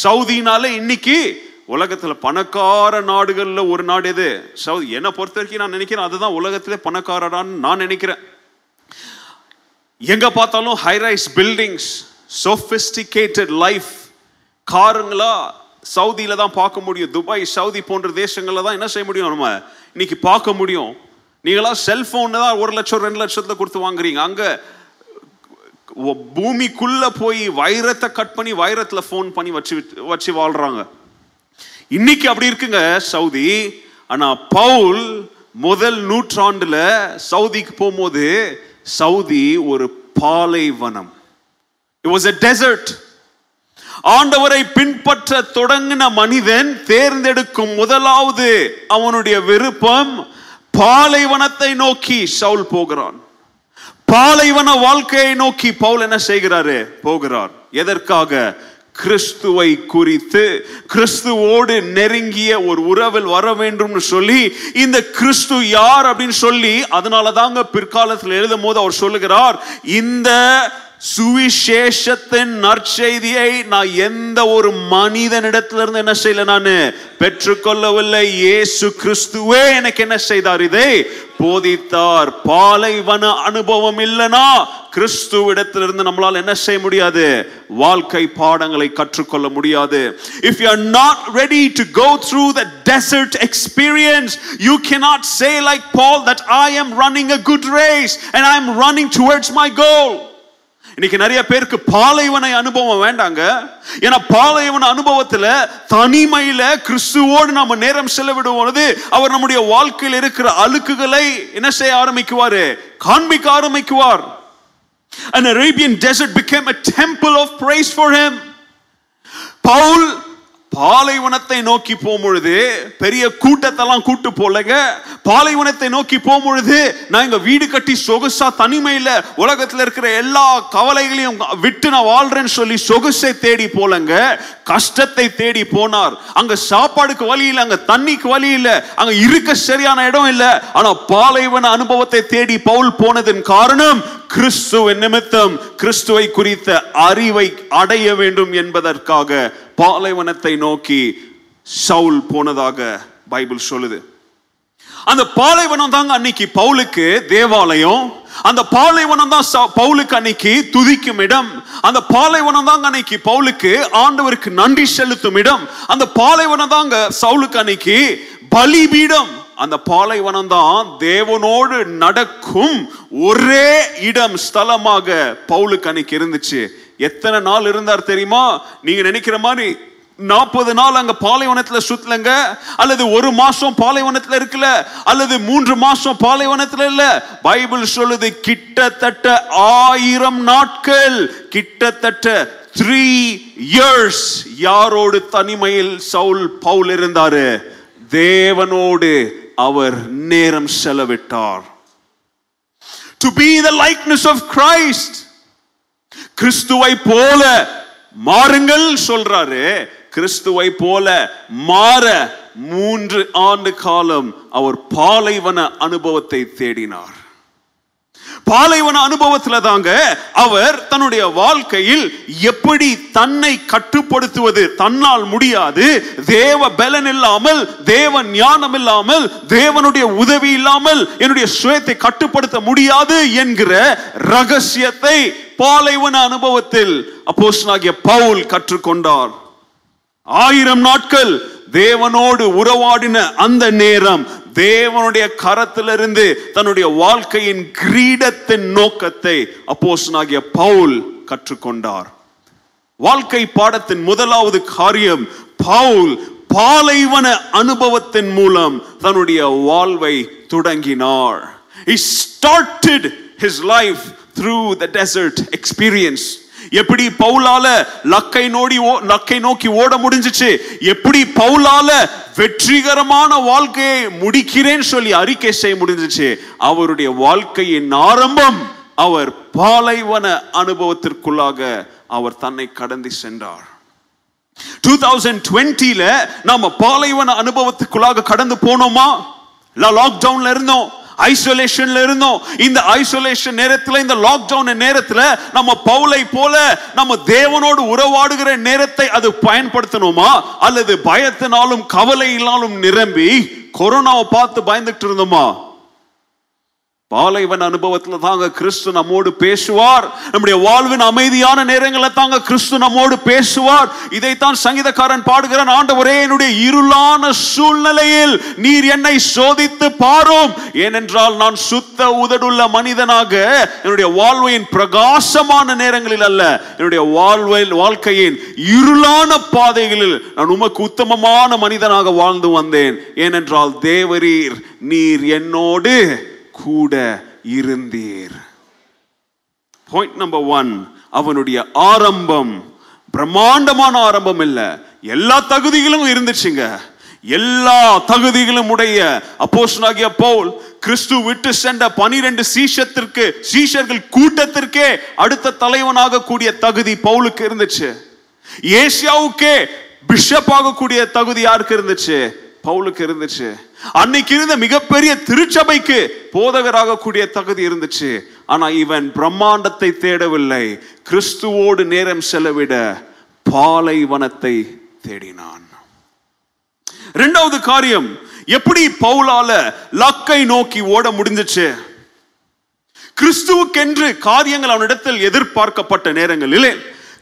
சவுதினால இன்னைக்கு உலகத்தில் பணக்கார நாடுகளில் ஒரு நாடு எது? சவுதி. என்னை பொறுத்த வரைக்கும் நான் நினைக்கிறேன் அதுதான் உலகத்திலே பணக்காரடான்னு நான் நினைக்கிறேன். எங்கே பார்த்தாலும் high rise buildings sophisticated life காருங்களா? சவுதியில் தான் பார்க்க முடியும். துபாய் சவுதி போன்ற தேசங்களில் தான் என்ன செய்ய முடியும் நம்ம? இன்னைக்கு பார்க்க முடியும். நீங்களா செல்ஃபோன் தான் ஒரு லட்சம் ரெண்டு லட்சத்தில் கொடுத்து வாங்குறீங்க. அங்கே பூமிக்குள்ளே போய் வைரத்தை கட் பண்ணி வைரத்தில் ஃபோன் பண்ணி வச்சு வச்சு வாழ்கிறாங்க இன்னைக்கு அப்படி இருக்குங்க சவுதி. ஆனால் பவுல் முதல் நூற்றாண்டில் சவுதிக்கு போகும்போது சவுதி ஒரு பாலைவனம். இட் வாஸ் a டெசர்ட் ஆண்டவரை பின்பற்ற தொடங்கின மனிதன் தேர்ந்தெடுக்கும் முதலாவது அவனுடைய விருப்பம் பாலைவனத்தை நோக்கி சவுல் போகிறான். பாலைவன வாழ்க்கையை நோக்கி பவுல் என்ன செய்கிறாரு? போகிறார். எதற்காக? கிறிஸ்துவை குறித்து கிறிஸ்துவோடு நெருங்கிய ஒரு உறவில் வர வேண்டும்னு சொல்லி இந்த கிறிஸ்து யார் அப்படின்னு சொல்லி அதனால தாங்க பிற்காலத்தில் எழுதும் போது அவர் சொல்லுகிறார் இந்த சுவிசேஷத்தின் நற்செய்தியை நான் எந்த ஒரு மனிதனிடத்திலிருந்து என்ன செய்யல நான்? பெற்றுக்கொள்ளவில்லை. இயேசு கிறிஸ்துவே எனக்கு என்ன செய்தார்? இதை போதித்தார். பாலைவன அனுபவம் இல்லனா கிறிஸ்துவிடத்திலிருந்து நம்மளால் என்ன செய்ய முடியாது? வாழ்க்கை பாடங்களை கற்றுக்கொள்ள முடியாது. If you are not ready to go through the desert experience you cannot say like Paul that I am running a good race and I am running towards my goal இன்னைக்கு நிறைய பேருக்கு பாலைவன அனுபவம் வேண்டாங்க. ஏன்னா பாலைவன அனுபவத்துல தனிமையில கிறிஸ்துவோடு நம்ம நேரம் செலவிடும் பொழுது அவர் நம்முடைய வாழ்க்கையில் இருக்கிற அழுக்குகளை என்ன செய்ய ஆரம்பிக்குவாரு? காண்பிக்க ஆரம்பிக்குவார். An Arabian desert became a temple of praise for him. Pavul பாலைவனத்தை நோக்கி போகும்பொழுது பெரிய கூட்டத்தெல்லாம் கூட்டு போலங்க. பாலைவனத்தை நோக்கி போகும்பொழுது நான் இங்க வீடு கட்டி சொகுசா தனிமையில உலகத்துல இருக்கிற எல்லா கவலைகளையும் விட்டு நான் வாழ்றேன்னு சொல்லி சொகுசை தேடி போலங்க. கஷ்டத்தை தேடி போனார். அங்க சாப்பாடுக்கு வழி இல்லை அங்க தண்ணிக்கு வழி இல்லை அங்க இருக்க சரியான இடம் இல்லை. ஆனா பாலைவன அனுபவத்தை தேடி பவுல் போனதன் காரணம் கிறிஸ்துவின் நிமித்தம். கிறிஸ்துவை குறித்த அறிவை அடைய வேண்டும் என்பதற்காக பாலைவனத்தை நோக்கி சவுல் போனதாக பைபிள் சொல்லுது. அந்த பாலைவனம் தாங்க அன்னைக்கு பவுலுக்கு தேவாலயம். அந்த பாலைவனம் தான் ச- பவுலுக்கு அன்னைக்கு துதிக்கும் இடம். அந்த பாலைவனம் தாங்க அன்னைக்கு பவுலுக்கு ஆண்டவருக்கு நன்றி செலுத்தும் இடம். அந்த பாலைவனம் தாங்க சவுலுக்கு அன்னைக்கு பலிபீடம். அந்த பாலைவனம் தான் தேவனோடு நடக்கும் ஒரே இடம் ஸ்தலமாக பவுலுக்கு அன்னைக்கு இருந்துச்சு. எத்தனை நாள் இருந்தார் தெரியுமா? நீங்க நினைக்கிற மாதிரி நாற்பது நாள் அங்க பாலைவனத்துல சுத்தலங்க? அல்லது ஒரு மாசம் பாலைவனத்துல இருக்கல? அல்லது மூன்று மாசம் பாலைவனத்துல இல்ல? பைபிள் சொல்லுது கிட்டத்தட்ட ஆயிரம் நாட்கள் கிட்டத்தட்ட த்ரீ இயர்ஸ் யாரோடு தனிமையில் சவுல் பவுல் இருந்தாரு? தேவனோடு அவர் நேரம் செலவிட்டார். To be the likeness of Christ கிறிஸ்துவை போல மாறுங்கள் சொல்றாரு. கிறிஸ்துவை போல மாற மூன்று ஆண்டு காலம் அவர் பாலைவன அனுபவத்தை தேடினார். பாலைவன அனுபவத்துல தாங்க அவர் தன்னுடைய வாழ்க்கையில் எப்படி தன்னை கட்டுப்படுத்துவது தன்னால் முடியாது தேவ பலன் இல்லாமல் தேவ ஞானம் இல்லாமல் தேவனுடைய உதவி இல்லாமல் என்னுடைய சுயத்தை கட்டுப்படுத்த முடியாது என்கிற ரகசியத்தை பாலைவன அனுபவத்தில் அப்போஸ்னாகிய பவுல் கற்றுக்கொண்டார். ஆயிரம் நாட்கள் தேவனோடு உறவாடின அந்த நேரம் தேவனுடைய கரத்திலிருந்து தன்னுடைய வாழ்க்கையின் கிரீடத்தின் நோக்கத்தை அப்போஸ்தலனாகிய பவுல் கற்றுக்கொண்டார். வாழ்க்கை பாடத்தின் முதலாவது காரியம் பவுல் பாலைவன அனுபவத்தின் மூலம் தன்னுடைய வாழ்வை தொடங்கினார். He started his life through the desert experience எப்படி பவுலால லக்கை நோடி ஓ- லக்கை நோக்கி ஓட முடிஞ்சுச்சு? எப்படி பவுலால வெற்றிகரமான வாழ்க்கையை முடிக்கிறேன்னு சொல்லி அறிக்கை செய்ய முடிஞ்சிச்சு? அவருடைய வாழ்க்கையின் ஆரம்பம் அவர் பாலைவன அனுபவத்திற்குள்ளாக அவர் தன்னை கடந்து சென்றார். 2020ல நாம பாலைவன அனுபவத்துக்குள்ளாக கடந்து போனோமா? லாக்டவுன்ல இருந்தோம்? ஐசோலேஷன்ல இருந்தோம். இந்த ஐசோலேஷன் நேரத்தில் இந்த லாக்டவுன் நேரத்தில் நம்ம பவுலை போல நம்ம தேவனோடு உறவாடுகிற நேரத்தை அது பயன்படுத்தணுமா? அல்லது பயத்தினாலும் கவலையினாலும் நிரம்பி கொரோனாவை பார்த்து பயந்துட்டு இருந்தோமா? பாலைவன் அனுபவத்தில் தாங்க கிறிஸ்து நம்மோடு பேசுவார். நம்முடைய வாழ்வின் அமைதியான நேரங்களில் தாங்க கிறிஸ்து நம்மோடு பேசுவார். இதைத்தான் சங்கீதக்காரன் பாடுகிறான் ஆண்டவரே என்னுடைய இருளான சூழ்நிலையில் நீர் என்னை சோதித்து பாரும். ஏனென்றால் நான் சுத்த உதடுள்ள மனிதனாக என்னுடைய வாழ்வையின் பிரகாசமான நேரங்களில் அல்ல என்னுடைய வாழ்வில் வாழ்க்கையின் இருளான பாதைகளில் நான் உமக்கு உத்தமமான மனிதனாக வாழ்ந்து வந்தேன். ஏனென்றால் தேவரீர் நீர் என்னோடு கூட இருந்தீர். பாயிண்ட் நம்பர் ஒன் அவனுடைய ஆரம்பம் பிரம்மாண்டமான ஆரம்பம் இல்ல. எல்லா தகுதிகளும் இருந்துச்சுங்க. எல்லா தகுதிகளும் உடைய அப்போஸ்தலனாகிய பவுல் கிறிஸ்து விட்டு சென்ற பனிரெண்டு சீஷத்திற்கு சீஷர்கள் கூட்டத்திற்கே அடுத்த தலைவனாக கூடிய தகுதி பவுலுக்கு இருந்துச்சு. ஏசியாவுக்கே பிஷப் ஆகக்கூடிய தகுதி யாருக்கு இருந்துச்சு? பவுலுக்கு இருந்துச்சு. அன்னைக்கு இருந்த மிகப்பெரிய திருச்சபைக்கு போதகராக கூடிய தகுதி இருந்துச்சு. ஆனா இவன் பிரம்மாண்டத்தை தேடவில்லை. கிறிஸ்துவோடு நேரம் செலவிட பாலைவனத்தை தேடினான். இரண்டாவது காரியம் எப்படி பவுலால லக்கை நோக்கி ஓட முடிஞ்சிச்சு? கிறிஸ்துவுக்கென்று காரியங்கள் அவனிடத்தில் எதிர்பார்க்கப்பட்ட நேரங்களிலே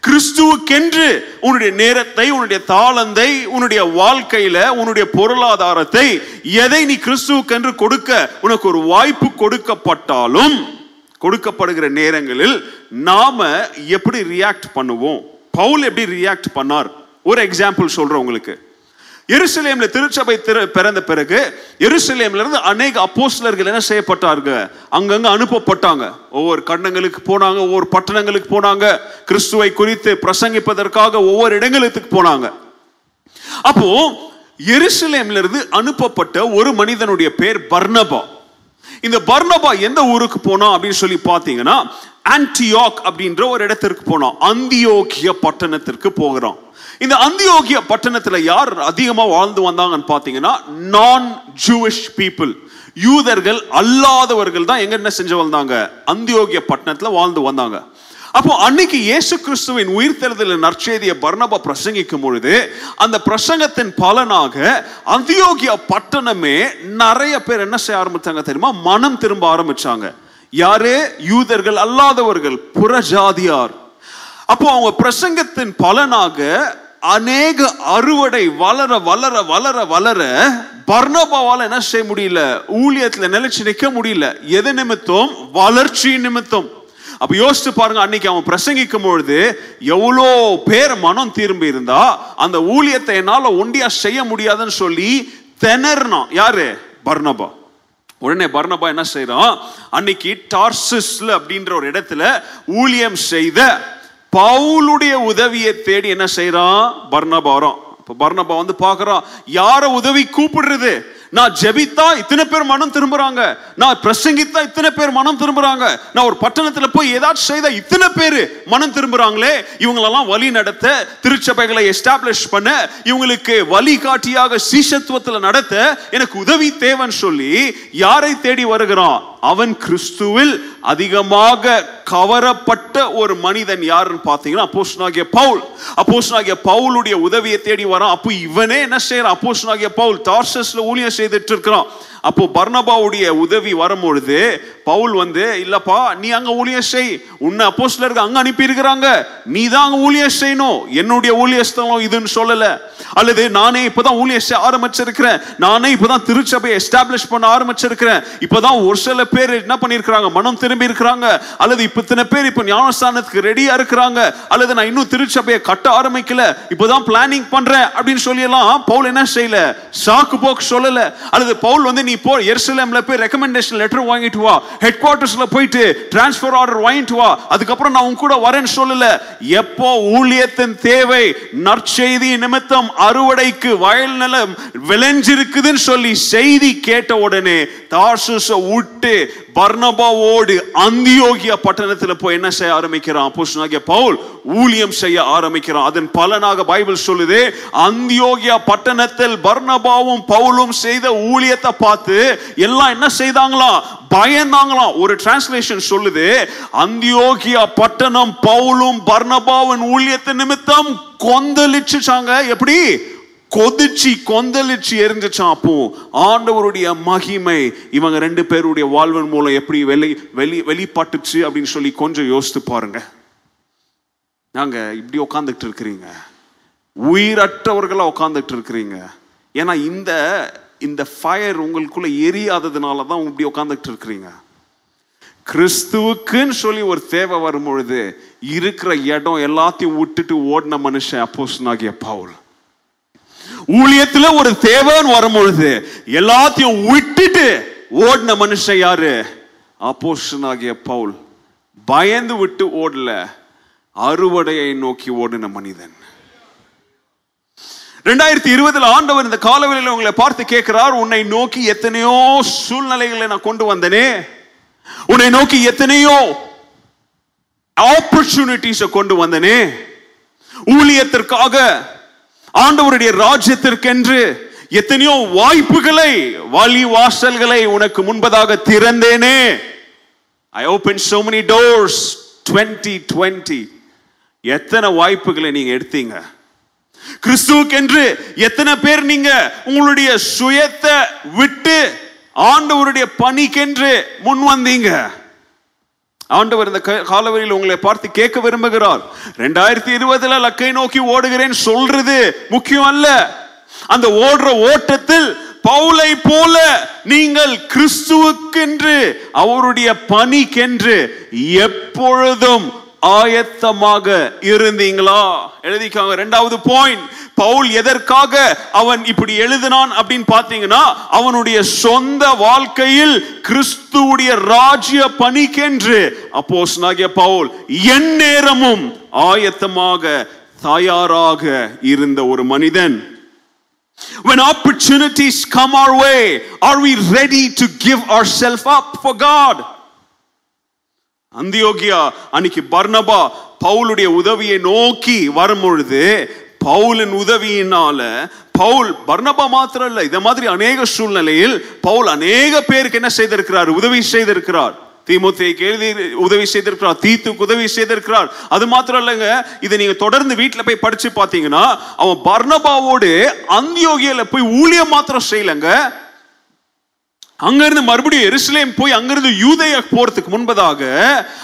கிறிஸ்துவுக்கென்று உன்னுடைய நேரத்தை உன்னுடைய தாளந்தை உன்னுடைய வாழ்க்கையில உன்னுடைய பொருளாதாரத்தை எதை நீ கிறிஸ்துவுக்கென்று கொடுக்க உனக்கு ஒரு வாய்ப்பு கொடுக்கப்பட்டாலும் கொடுக்கப்படுகிற நேரங்களில் நாம எப்படி ரியாக்ட் பண்ணுவோம்? பவுல் எப்படி ரியாக்ட் பண்ணார்? ஒரு எக்ஸாம்பிள் சொல்றேன் உங்களுக்கு. எருசலேம்ல திருச்சபை திற பிறந்த பிறகு எருசலேம்ல இருந்து அநேக அப்போஸ்லர்கள் என்ன செய்யப்பட்டார்கள்? அங்கங்க அனுப்பப்பட்டாங்க. ஒவ்வொரு கண்ணங்களுக்கு போனாங்க ஒவ்வொரு பட்டணங்களுக்கு போனாங்க. கிறிஸ்துவை குறித்து பிரசங்கிப்பதற்காக ஒவ்வொரு இடங்களுக்கு போனாங்க. அப்போ எருசலேம்ல இருந்து அனுப்பப்பட்ட ஒரு மனிதனுடைய பேர் பர்ணபா இந்த பர்னபா எந்த ஊருக்கு போனோம் அப்படின்னு சொல்லி பார்த்தீங்கன்னா ஆன்டியாக் அப்படின்ற ஒரு இடத்திற்கு போனோம் அந்தியோகிய பட்டணத்திற்கு போகிறோம் இந்த அந்தியோகிய பட்டணத்துல யார் அதிகமா வாழ்ந்து வந்தாங்கன்னு பாத்தீங்கன்னா நான் ஜூவிஷ் பீப்புள் யூதர்கள் அல்லாதவர்கள் தான் எங்க என்ன செஞ்சு வந்தாங்க? அந்தியோகிய பட்டணத்துல வாழ்ந்து வந்தாங்க. அப்போ அன்னைக்கு இயேசு கிறிஸ்துவின் உயிர்த்தெழுதல் நற்செய்தியை பர்ணபா பிரசங்கிக்கும் பொழுது அந்த பிரசங்கத்தின் பலனாக அந்தியோகியா பட்டணமே நிறைய பேர் என்ன செய்ய ஆரம்பித்தாங்க தெரியுமா? மனம் திரும்ப ஆரம்பிச்சாங்க. யாரு? யூதர்கள் அல்லாதவர்கள் புறஜாதியார். அப்போ அவங்க பிரசங்கத்தின் பலனாக அநேக அறுவடை வளர வளர வளர வளர பர்ணபாவால் என்ன செய்ய முடியல? ஊழியத்தில் நிலைச்சு நிற்க முடியல. எது நிமித்தம்? வளர்ச்சி நிமித்தம். அப்ப யோசிச்சு பாருங்க அன்னைக்கு அவன் பிரசங்கிக்கும் பொழுது எவ்வளோ பேர் மனம் திரும்பி இருந்தா அந்த ஊழியத்தை என்னால ஒண்டியா செய்ய முடியாதுன்னு சொல்லி திணறினான். யாரு? பர்ணபா உடனே பர்ணபா என்ன செய்யறான் அன்னைக்கு டார்சிஸ்ல அப்படின்ற ஒரு இடத்துல ஊழியம் செய்த பவுலுடைய உதவியை தேடி என்ன செய்யறான் பர்ணபா வரும் பர்ணபா வந்து பார்க்குறான் யாரை உதவி கூப்பிடுறது? நான் ஜெபித்தா இத்தனை பேர் மனம் திரும்புறாங்க. நான் பிரசங்கித்தா இத்தனை பேர் மனம் திரும்புறாங்க. நான் ஒரு பட்டணத்துல போய் ஏதாச்சும் செய்தா இத்தனை பேர் மனம் திரும்புறாங்களே. இவங்களெல்லாம் வழி நடத்த திருச்சபைகளை எஸ்டாப்ளிஷ் பண்ண இவங்களுக்கு வழிகாட்டியாக சீஷத்துவத்துல நடத்த எனக்கு உதவி தேவைன்னு சொல்லி யாரை தேடி வருகிறான்? அவன் கிறிஸ்துவில் அதிகமாக கவரப்பட்ட ஒரு மனிதன் யாருன்னு பார்த்தீங்கன்னா அப்போஸ்தலனாகிய பவுல். அப்போஸ்தலனாகிய பவுலுடைய உதவியை தேடி வரான். அப்போ இவனே என்ன செய்யறான்? அப்போஸ்தலனாகிய பவுல் டார்சஸ்ல ஊழியம் செய்துட்டு இருக்கிறான். அப்போ பர்னபாவுடைய உதவி வரும்பொழுது பவுல் வந்து இல்லப்பா நீ அங்க ஊழியர் செய். உன்னை அப்போஸ்தலருக்கு அங்க அனுப்பி இருக்கிறாங்க நீ தான் அங்க ஊழியர் செய்யணும். என்னுடைய ஊழியஸ்தலம் இதுன்னு சொல்லல. அல்லது நானே இப்பதான் ஊழியர் செய்ய ஆரம்பிச்சிருக்கிறேன். நானே இப்பதான் திருச்சபையை எஸ்டாப்ளிஷ் பண்ண ஆரம்பிச்சிருக்கிறேன். இப்பதான் ஒரு சில பேர் என்ன பண்ணிருக்கிறாங்க மனம் திரும்பி இருக்கிறாங்க. அல்லது இப்ப இத்தனை பேர் இப்ப ஞானஸ்தானத்துக்கு ரெடியா இருக்கிறாங்க. அல்லது நான் இன்னும் திருச்சபையை கட்ட ஆரம்பிக்கல. இப்பதான் பிளானிங் பண்றேன். அப்படின்னு சொல்லி எல்லாம் பவுல் என்ன செய்யல? சாக்கு போக்கு சொல்லல. அல்லது பவுல் வந்து நீ போ எருசலேம்ல போய் ரெக்கமெண்டேஷன் லெட்டர் வாங்கிட்டு வா. ஹெட் குவார்டர்ஸ்ல போயிட்டு டிரான்ஸ்ஃபர் ஆர்டர் வாங்கிட்டு வா. அதுக்கப்புறம் நான் உன் கூட வரேன்னு சொல்லல. எப்போ ஊழியத்தின் தேவை? நற்செய்தி நிமித்தம் அறுவடைக்கு வயல் நிலம் விளைஞ்சிருக்குதுன்னு சொல்லி செய்தி கேட்ட உடனே தாசுச விட்டு பர்ணபாவோடு அந்தியோகிய பட்டணத்தில் போய் என்ன செய்ய ஆரம்பிக்கிறான்? அப்போஸ்தலனாகிய பவுல் ஊழியம் செய்ய ஆரம்பிக்கிறான். அதன் பலனாக பைபிள் சொல்லுது அந்தியோகிய பட்டணத்தில் பர்ணபாவும் பவுலும் செய்த ஊழியத்தை பார்த்து எல்லாம் என்ன செய்தாங்களாம் பயந்தாங்களாம். ஒரு டிரான்ஸ்லேஷன் சொல்லுது அந்தியோகியா பட்டணம் பவுலும் பர்ணபாவின் ஊழியத்தை நிமித்தம் கொந்தளிச்சுச்சாங்க எப்படி? கொதிச்சு கொந்தளிச்சு எரிஞ்சிச்சான் அப்போ ஆண்டவருடைய மகிமை இவங்க ரெண்டு பேருடைய வாழ்வன் மூலம் எப்படி வெளி வெளி வெளிப்பட்டுச்சு அப்படின்னு சொல்லி கொஞ்சம் யோசித்து பாருங்க. நாங்க இப்படி உட்காந்துக்கிட்டு இருக்கிறீங்க. உயிரற்றவர்களா உட்காந்துட்டு இருக்கிறீங்க. ஏன்னா இந்த இந்த ஃபயர் உங்களுக்குள்ள எரியாததுனால தான் இப்படி உட்காந்துக்கிட்டு இருக்கிறீங்க. கிறிஸ்துவுக்குன்னு சொல்லி ஒரு தேவை வரும் பொழுது இருக்கிற இடம் எல்லாத்தையும் விட்டுட்டு ஓடின மனுஷன் அப்போஸ்தலனாகிய பவுல். ஊழியத்துல ஒரு தேவன் வரும்பொழுது எல்லாத்தையும் விட்டுட்டு ஓடின மனுஷன் யாரு? ஆகிய பவுல். பயந்து விட்டு ஓடல அறுவடையை நோக்கி ஓடின மனிதன். ரெண்டாயிரத்தி இருபதுல ஆண்டவர் இந்த காலவெளியில் உங்களை பார்த்து கேட்கிறார் உன்னை நோக்கி எத்தனையோ சூழ்நிலைகளை நான் கொண்டு வந்தனே. உன்னை நோக்கி எத்தனையோ ஆப்பர்ச்சுனிட்டிஸை கொண்டு வந்தனே. ஊழியத்திற்காக ஆண்டவருடைய ராஜ்யத்திற்கென்று எத்தனையோ வாய்ப்புகளை வழி வாசல்களை உனக்கு முன்பதாக திறந்தேனே. I open so many doors twenty twenty எத்தனை வாய்ப்புகளை நீங்க எடுத்தீங்க? கிறிஸ்துவுக்கென்று எத்தனை பேர் நீங்க உங்களுடைய சுயத்தை விட்டு ஆண்டவருடைய பணிக்கென்று முன் வந்தீங்க ஆண்டவர் இந்த க- காலவரியில் உங்களை பார்த்து கேட்க விரும்புகிறார். ரெண்டாயிரத்தி இருபதுல லக்கை நோக்கி ஓடுகிறேன் சொல்றது முக்கியம் அல்ல. அந்த ஓடுற ஓட்டத்தில் பவுலை போல நீங்கள் கிறிஸ்துவுக்கென்று அவருடைய பணிக்கென்று எப்பொழுதும் ஆயத்தமாக இருந்தீங்களா? எழுதிக்காங்க ரெண்டாவது பாயிண்ட் பவுல் எதற்காக அவன் இப்படி எழுதினான் அப்படின்னு பார்த்தீங்கன்னா அவனுடைய சொந்த வாழ்க்கையில் கிறிஸ்துவுடைய ராஜ்ய பணிக்கென்று. அப்போஸ்தலனாகிய பவுல் என் நேரமும் ஆயத்தமாக தயாராக இருந்த ஒரு மனிதன். When opportunities come our way, are we ready to give ourselves up for God? அந்தியோகியா அன்னைக்கு பர்ணபா பவுலுடைய உதவியை நோக்கி வரும்பொழுது பவுலின் உதவியினால பவுல் பர்ணபா மாத்திரம் இல்ல இந்த மாதிரி அநேக சூழ்நிலையில் பவுல் அநேக பேருக்கு என்ன செய்திருக்கிறார்? உதவி செய்திருக்கிறார். தீமுத்தைக்கு எழுதி உதவி செய்திருக்கிறார் தீத்துக்கு உதவி செய்திருக்கிறார். அது மாத்திரம் இல்லைங்க இதை நீங்க தொடர்ந்து வீட்டில் போய் படிச்சு பார்த்தீங்கன்னா அவன் பர்ணபாவோடு அந்தியோகியில போய் ஊழியம் மாத்திரம் செய்யலங்க. அங்கிருந்து மறுபடியும் எருசலேம் போய் அங்கிருந்து யூதேய போறதுக்கு முன்பதாக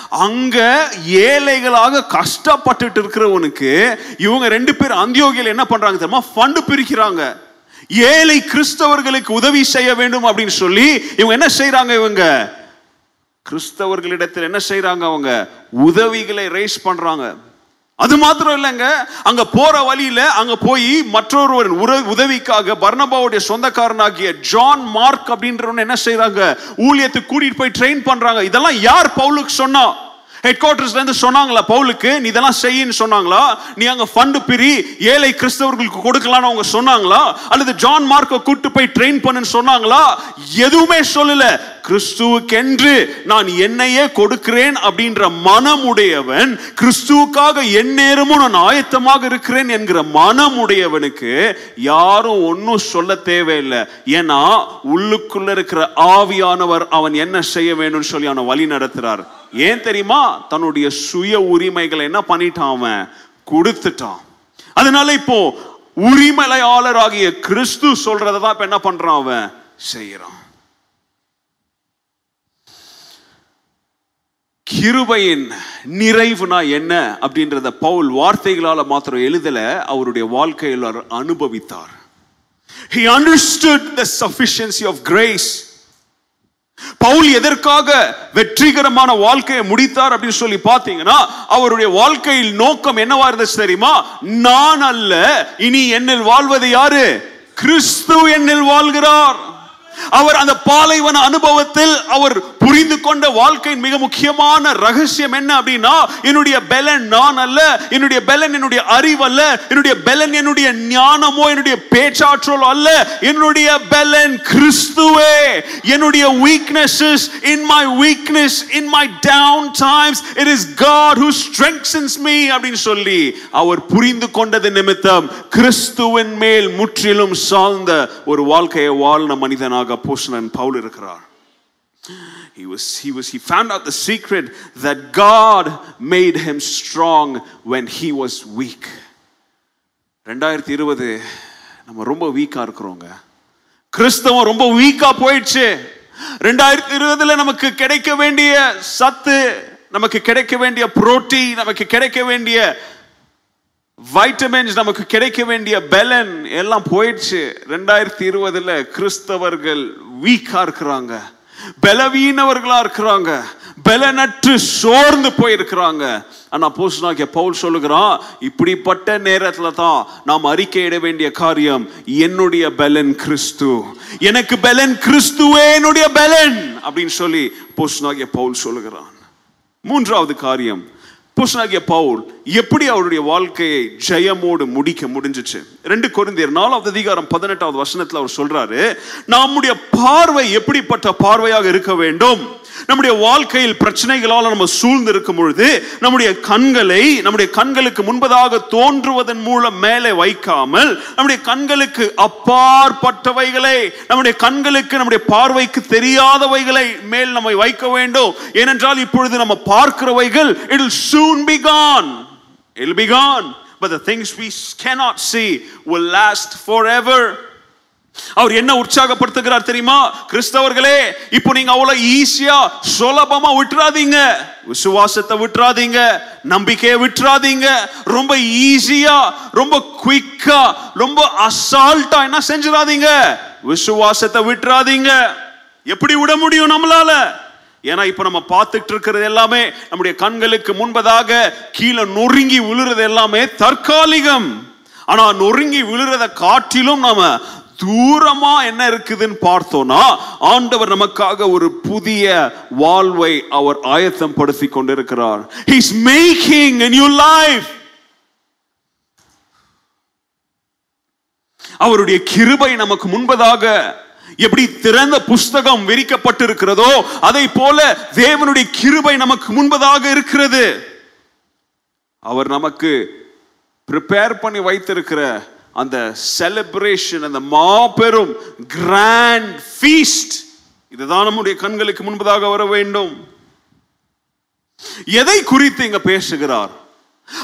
அங்க ஏழைகளாக கஷ்டப்பட்டுட்டு இருக்கிறவனுக்கு இவங்க ரெண்டு பேர் அந்தியோகியில் என்ன பண்றாங்க தெரியுமா? ஃபண்டு பிரிக்கிறாங்க. ஏழை கிறிஸ்தவர்களுக்கு உதவி செய்ய வேண்டும் அப்படின்னு சொல்லி இவங்க என்ன செய்யறாங்க இவங்க? கிறிஸ்தவர்களிடத்தில் என்ன செய்யறாங்க அவங்க? உதவிகளை ரைஸ் பண்றாங்க. அது மாத்திரம் இல்லைங்க. அங்க போற வழியில அங்க போய் மற்றொருவரின் உர- உதவிக்காக பர்ணபாவுடைய சொந்தக்காரனாகிய ஜான் மார்க் அப்படின்றவன் என்ன செய்யறாங்க ஊழியத்துக்கு கூட்டிட்டு போய் ட்ரெயின் பண்றாங்க. இதெல்லாம் யார் பவுலுக்கு சொன்னா? ஹெட் குவார்டர்ஸ்ல இருந்து சொன்னாங்களா பவுலுக்கு? நீ இதெல்லாம் செய்யின்னு சொன்னாங்களா? நீ அங்க ஃபண்டு பிரி ஏழை கிறிஸ்தவர்களுக்கு கொடுக்கலாம்னு அவங்க சொன்னாங்களா? அல்லது ஜான் மார்க்கை கூட்டு போய் ட்ரெயின் பண்ணுன்னு சொன்னாங்களா? எதுவுமே சொல்லல. கிறிஸ்துவுக்கென்று நான் என்னையே கொடுக்கிறேன் அப்படின்ற மனமுடையவன் கிறிஸ்துவுக்காக எந்நேரமும் நான் ஆயத்தமாக இருக்கிறேன் என்கிற மனமுடையவனுக்கு யாரும் ஒன்றும் சொல்ல தேவையில்லை. ஏன்னா உள்ளுக்குள்ள இருக்கிற ஆவியானவர் அவன் என்ன செய்ய வேணும்னு சொல்லி அவனை வழி நடத்துறார். ஏன் தெரியுமா? தன்னுடைய சுய உரிமைகளை என்ன பண்ணிட்டான் அவன்? கொடுத்துட்டான். அதனால இப்போ உரிமையாளராகிய கிறிஸ்து சொல்றதை தான் இப்ப என்ன பண்றான் அவன்? செய்யறான். கிருபையின் நிறைவுனா என்ன அப்படின்றத பவுல் வார்த்தைகளால் மாத்திரம் எழுதல அவருடைய வாழ்க்கையில் அவர் அனுபவித்தார். He understood the sufficiency of grace. Pavul எதற்காக வெற்றிகரமான வாழ்க்கையை முடித்தார் அப்படின்னு சொல்லி பார்த்தீங்கன்னா அவருடைய வாழ்க்கையில் நோக்கம் என்னவா இருந்துச்சு தெரியுமா? நான் அல்ல இனி என்னில் வாழ்வது யாரு? கிறிஸ்து என்னில் வாழ்கிறார். அவர் அந்த பாலைவன அனுபவத்தில் அவர் புரிந்து கொண்ட வாழ்க்கையின் மிக முக்கியமான ரகசியம் என்ன அப்படின்னா என்னுடைய பலன் நான் அல்ல என்னுடைய பலன் என்னுடைய அறிவு அல்ல என்னுடைய பலன் என்னுடைய ஞானமோ என்னுடைய பேச்சாற்றலோ அல்ல என்னுடைய பலன் கிறிஸ்துவே. என்னுடைய weaknesses in my weakness in my down times it is God who strengthens me அப்படின்னு சொல்லி அவர் புரிந்து கொண்டது நிமித்தம் கிறிஸ்துவின் மேல் முற்றிலும் சார்ந்த ஒரு வாழ்க்கையை வாழ்ந்த மனிதனாக போஷனன் பவுல் இருக்கிறார். He was, he was, he found out the secret that God made him strong when he was weak. ரெண்டாயிரத்தி இருபது நம்ம ரொம்ப வீக்கா இருக்கிறோங்க. கிறிஸ்தவம் ரொம்ப வீக்கா போயிடுச்சு. ரெண்டாயிரத்தி இருபதுல நமக்கு கிடைக்க வேண்டிய சத்து நமக்கு கிடைக்க வேண்டிய புரோட்டீன் நமக்கு கிடைக்க வேண்டிய வைட்டமின்ஸ் நமக்கு கிடைக்க வேண்டிய பெலன் எல்லாம் போயிடுச்சு. ரெண்டாயிரத்தி இருபதுல கிறிஸ்தவர்கள் வீக்கா இருக்கிறாங்க. பலவீனவர்களா இருக்கிறாங்க. பலனற்று சோர்ந்து போயிருக்கிறாங்க. ஆனா போஸ்டாகிய பவுல் சொல்லுகிறான் இப்படிப்பட்ட நேரத்துல தான் நாம் அறிக்கையிட வேண்டிய காரியம் என்னுடைய பலன் கிறிஸ்து. எனக்கு பலன் கிறிஸ்துவே என்னுடைய பலன். அப்படின்னு சொல்லி போஸ்டாகிய பவுல் சொல்லுகிறான். மூன்றாவது காரியம் புஸ்தகிய பவுல் எப்படி அவருடைய வாழ்க்கையை ஜெயமோடு முடிக்க முடிஞ்சுச்சு? ரெண்டு கொரிந்தியர் நாலாவது அதிகாரம் பதினெட்டாவது வசனத்தில் அவர் சொல்றாரு நம்முடைய பார்வை எப்படிப்பட்ட பார்வையாக இருக்க வேண்டும்? நம்முடைய வாழ்க்கையில் பிரச்சனைகளால் நம்ம சூழ்ந்து இருக்கும் பொழுது நம்முடைய கண்களை நம்முடைய கண்களுக்கு முன்பதாக தோன்றுவதன் மூலம் மேலே வைக்காமல் நம்முடைய கண்களுக்கு அப்பாற்பட்டவைகளை நம்முடைய கண்களுக்கு நம்முடைய பார்வைக்கு தெரியாதவைகளை மேல் நம்மை வைக்க வேண்டும். ஏனென்றால் இப்பொழுது நம்ம பார்க்கிறவைகள் it will soon be gone. It will be gone. But the things we cannot see will last forever. அவர் என்ன உற்சாகப்படுத்துகிறார் தெரியுமா? கிறிஸ்தவர்களே இப்போ நீங்க அவ்வளவு ஈஸியா சுலபமா விட்டுறாதீங்க. விசுவாசத்தை விட்டுறாதீங்க. நம்பிக்கையை விட்டுறாதீங்க. ரொம்ப ஈஸியா ரொம்ப குயிக்கா ரொம்ப அசால்ட்டா என்ன செஞ்சிடாதீங்க. விசுவாசத்தை விட்டுறாதீங்க. எப்படி விட முடியும் நம்மளால? ஏன்னா இப்ப நம்ம பார்த்துட்டு இருக்கிறது எல்லாமே நம்முடைய கண்களுக்கு முன்பதாக கீழே நொறுங்கி விழுறது எல்லாமே தற்காலிகம். ஆனா நொறுங்கி விழுறத காட்டிலும் நாம தூரமா என்ன இருக்குதுன்னு பார்த்தோம்னா ஆண்டவர் நமக்காக ஒரு புதிய வாழ்வை அவர் ஆயத்தம் படுத்தி கொண்டிருக்கிறார். ஹீஸ் மேக்கிங் a அவருடைய கிருபை நமக்கு முன்பதாக எப்படி திறந்த புஸ்தகம் விரிக்கப்பட்டிருக்கிறதோ அதை போல தேவனுடைய கிருபை நமக்கு முன்பதாக இருக்கிறது. அவர் நமக்கு ப்ரிப்பேர் பண்ணி வைத்திருக்கிற அந்த செலிப்ரேஷன் அந்த மாபெரும் கிராண்ட் ஃபீஸ்ட் இதுதான் நம்முடைய கண்களுக்கு முன்பதாக வர வேண்டும். எதை குறித்து இங்க பேசுகிறார்?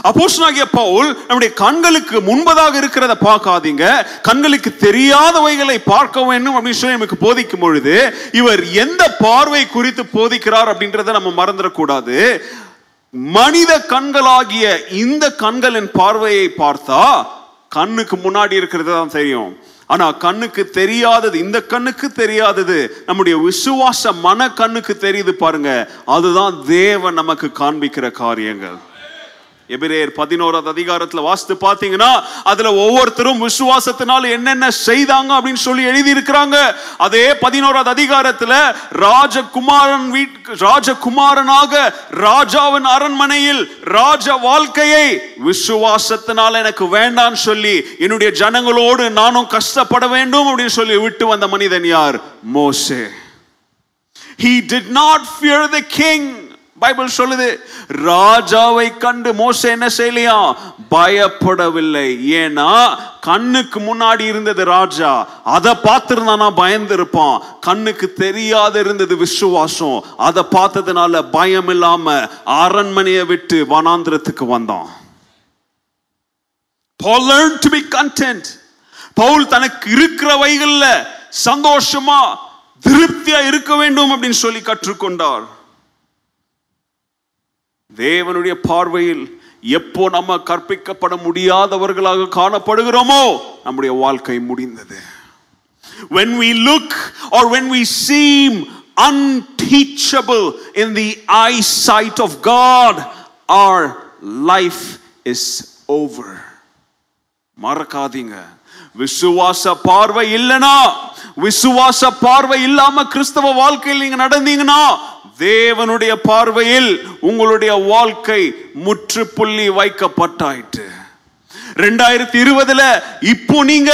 அப்போஸ்தலனாகிய பவுல் நம்முடைய கண்களுக்கு முன்பதாக இருக்கிறத பார்க்காதீங்க. கண்களுக்கு தெரியாதவைகளை பார்க்க வேண்டும் அப்படின்னு சொல்லி நமக்கு போதிக்கும் பொழுது இவர் எந்த பார்வை குறித்து போதிக்கிறார் அப்படின்றத நம்ம மறந்துடக்கூடாது. மனித கண்களாகிய இந்த கண்களின் பார்வையை பார்த்தா கண்ணுக்கு முன்னாடி இருக்கிறது தான் தெரியும். ஆனால் கண்ணுக்கு தெரியாதது இந்த கண்ணுக்கு தெரியாதது நம்முடைய விசுவாச மன கண்ணுக்கு தெரியுது பாருங்க. அதுதான் தேவன் நமக்கு காண்பிக்கிற காரியங்கள். எபிரேயர் பதினோராவது அதிகாரத்தில் வாசித்து பார்த்தீங்கன்னா அதுல ஒவ்வொருத்தரும் விசுவாசத்தினால் என்னென்ன செய்தாங்க அப்படின்னு சொல்லி எழுதி இருக்கிறாங்க அதே பதினோராவது அதிகாரத்துல ராஜகுமாரன் வீட் ராஜகுமாரனாக ராஜாவின் அரண்மனையில் ராஜ வாழ்க்கையை விசுவாசத்தினால எனக்கு வேண்டான்னு சொல்லி என்னுடைய ஜனங்களோடு நானும் கஷ்டப்பட வேண்டும் அப்படின்னு சொல்லி விட்டு வந்த மனிதன் யார்? மோசே. He did not fear the king. Bible சொல்லுது ராஜாவை கண்டு மோச என்ன செய்யலையா? பயப்படவில்லை. ஏன்னா கண்ணுக்கு முன்னாடி இருந்தது ராஜா. அதை பார்த்துருந்தானா பயந்துருப்பான். கண்ணுக்கு தெரியாத இருந்தது விசுவாசம். அதை பார்த்ததுனால பயம் இல்லாம அரண்மனையை விட்டு வனாந்திரத்துக்கு வந்தான். Paul learned to be content. Pavul தனக்கு இருக்கிற வைகள்ல சந்தோஷமா திருப்தியா இருக்க வேண்டும் அப்படின்னு சொல்லி கற்றுக்கொண்டார். தேவனுடைய பார்வையில் எப்போ நம்ம கற்பிக்கப்பட முடியாதவர்களாக காணப்படுகிறோமோ நம்முடைய வாழ்க்கை முடிந்தது when we look or when we seem unteachable in the eyesight of God our life is over மறக்காதீங்க விசுவாச பார்வை இல்லனா? விசுவாச பார்வை இல்லாம கிறிஸ்தவ வாழ்க்கையில் நீங்க நடந்தீங்கன்னா தேவனுடைய பார்வையில் உங்களுடைய வாழ்க்கை முற்றுப்புள்ளி வைக்கப்பட்டாயிட்டு ரெண்டாயிரத்தி இருபதுல இப்போ நீங்க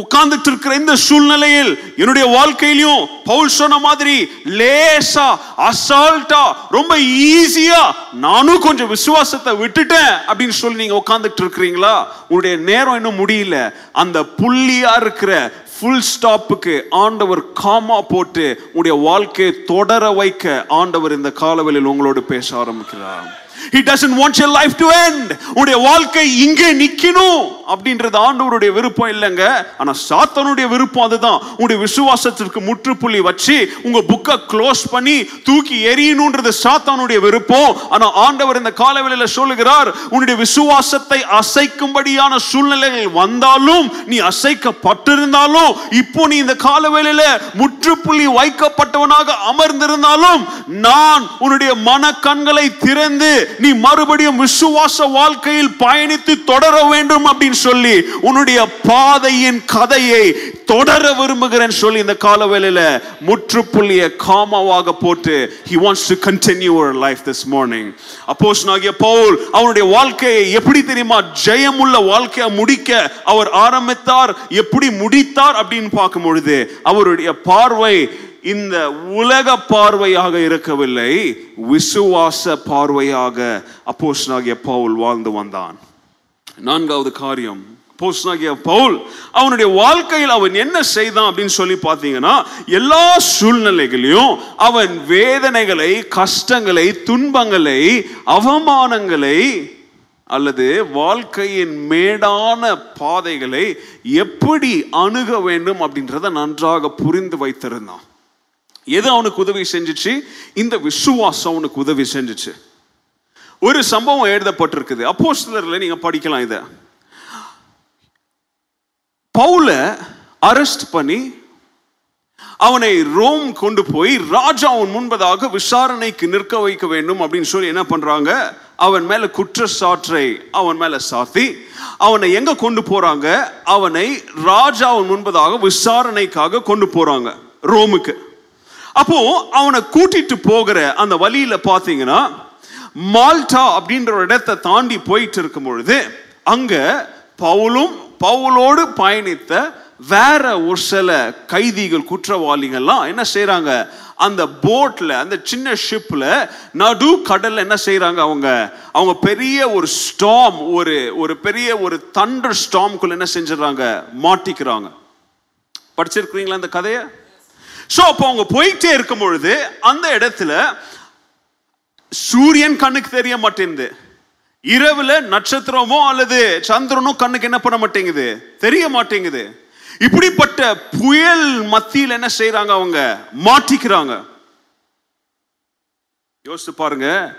உட்கார்ந்துட்டு இருக்கிற இந்த சூழ்நிலையில் என்னுடைய வாழ்க்கையிலையும் பவுல் சொன்ன மாதிரி லேசா அசால்ட்டா ரொம்ப ஈஸியா நானும் கொஞ்சம் விசுவாசத்தை விட்டுட்டேன் அப்படின்னு சொல்லி நீங்க உட்கார்ந்துட்டு இருக்கிறீங்களா உங்களுடைய நேரம் இன்னும் முடியல. அந்த புள்ளியா இருக்கிற ஃபுல் ஸ்டாப்புக்கு ஆண்டவர் காமா போட்டு உங்களுடைய வாழ்க்கையை தொடர வைக்க ஆண்டவர் இந்த காலவெளியில் உங்களோடு பேச ஆரம்பிக்கிறார். He doesn't want your life to end. உடைய வாழ்க்கை இங்கே நிக்கணும். அப்படின்றது ஆண்டவருடைய விருப்பம் இல்லைங்க. ஆனா சாத்தனுடைய விருப்பம் அதுதான். உங்களுடைய விசுவாசத்திற்கு முற்றுப்புள்ளி வச்சு உங்க புக்கை க்ளோஸ் பண்ணி தூக்கி எரியணும்ன்றது சாத்தானுடைய விருப்பம். ஆனா ஆண்டவர் இந்த காலவெளியில சொல்லுகிறார் உன்னுடைய விசுவாசத்தை அசைக்கும்படியான சூழ்நிலைகள் வந்தாலும் நீ அசைக்கப்பட்டிருந்தாலும் இப்போ நீ இந்த காலவேளையில முற்றுப்புள்ளி வைக்கப்பட்டவனாக அமர்ந்திருந்தாலும் நான் உன்னுடைய மன கண்களை திறந்து நீ மறுபடியும் விசுவாச வாழ்க்கையில் பயணித்து தொடர வேண்டும் அப்படின்னு சொல்லி உன்னுடைய பாதையின் கதையை தொடர விரும்புகிறேன் சொல்லி இந்த காலவேளையில முற்றுப்புள்ளிய காமாவாக போட்டு he wants to continue our life this morning அப்போஸ் ஆகிய பவுல் அவனுடைய வாழ்க்கையை எப்படி தெரியுமா? ஜெயமுள்ள வாழ்க்கையை முடிக்க அவர் ஆரம்பித்தார் எப்படி முடித்தார் அப்படின்னு பார்க்கும் பொழுது அவருடைய பார்வை இந்த உலக பார்வையாக இருக்கவில்லை விசுவாச பார்வையாக அப்போஸ்னாகிய பவுல் வாழ்ந்து வந்தான். நான்காவது காரியம் அப்போஸ்தலனாகிய பவுல் அவனுடைய வாழ்க்கையில் அவன் என்ன செய்தான் அப்படின்னு சொல்லி பார்த்தீங்கன்னா எல்லா சூழ்நிலைகளையும் அவன் வேதனைகளை கஷ்டங்களை துன்பங்களை அவமானங்களை அல்லது வாழ்க்கையின் மேடான பாதைகளை எப்படி அணுக வேண்டும் அப்படின்றத நன்றாக புரிந்து வைத்திருந்தான். எது அவனுக்கு உதவி செஞ்சுச்சு? இந்த விசுவாசம் அவனுக்கு உதவி செஞ்சுச்சு. ஒரு சம்பவம் எழுதப்பட்டிருக்குது. அப்போஸ்டரில் நீங்கள் படிக்கலாம் இதை. பவுல அரெஸ்ட் பண்ணி அவனை ரோம் கொண்டு போய் ராஜா அவன் முன்பதாக விசாரணைக்கு நிற்க வைக்க வேண்டும் அப்படின்னு சொல்லி என்ன பண்றாங்க? அவன் மேல குற்றச்சாற்றை அவன் மேல சாத்தி அவனை எங்க கொண்டு போறாங்க? அவனை ராஜாவின் முன்பதாக விசாரணைக்காக கொண்டு போறாங்க ரோமுக்கு. அப்போ அவனை கூட்டிட்டு போகிற அந்த வழியில பாத்தீங்கன்னா மால்டா அப்படின்ற ஒரு இடத்தை தாண்டி போயிட்டு இருக்கும் பொழுது அங்க பவுலும் பவுலோடு பயணித்த வேற ஒரு சில கைதிகள் குற்றவாளிகள்லாம் என்ன செய்யறாங்க அந்த போட்ல அந்த சின்ன ஷிப்ல நடு கடல்ல என்ன செய்யறாங்க அவங்க? அவங்க பெரிய ஒரு ஸ்டாம் ஒரு ஒரு பெரிய ஒரு தண்டர் ஸ்டாம்குள்ள என்ன செஞ்சிடறாங்க? மாட்டிக்கிறாங்க. படிச்சிருக்கிறீங்களா அந்த கதையை? ஸோ அப்போ அவங்க போயிட்டே இருக்கும் பொழுது அந்த இடத்துல சூரியன் கண்ணுக்கு தெரிய மாட்டேங்குது. இரவுல நட்சத்திரமோ அல்லது சந்திரனோ கண்ணுக்கு என்ன பண்ண மாட்டேங்குது? தெரிய மாட்டேங்குது. இப்படிப்பட்ட புயல் மத்தியில் என்ன செய்யறாங்க அவங்க? மாட்டிக்கிறாங்க. யோசிச்சு பாருங்க.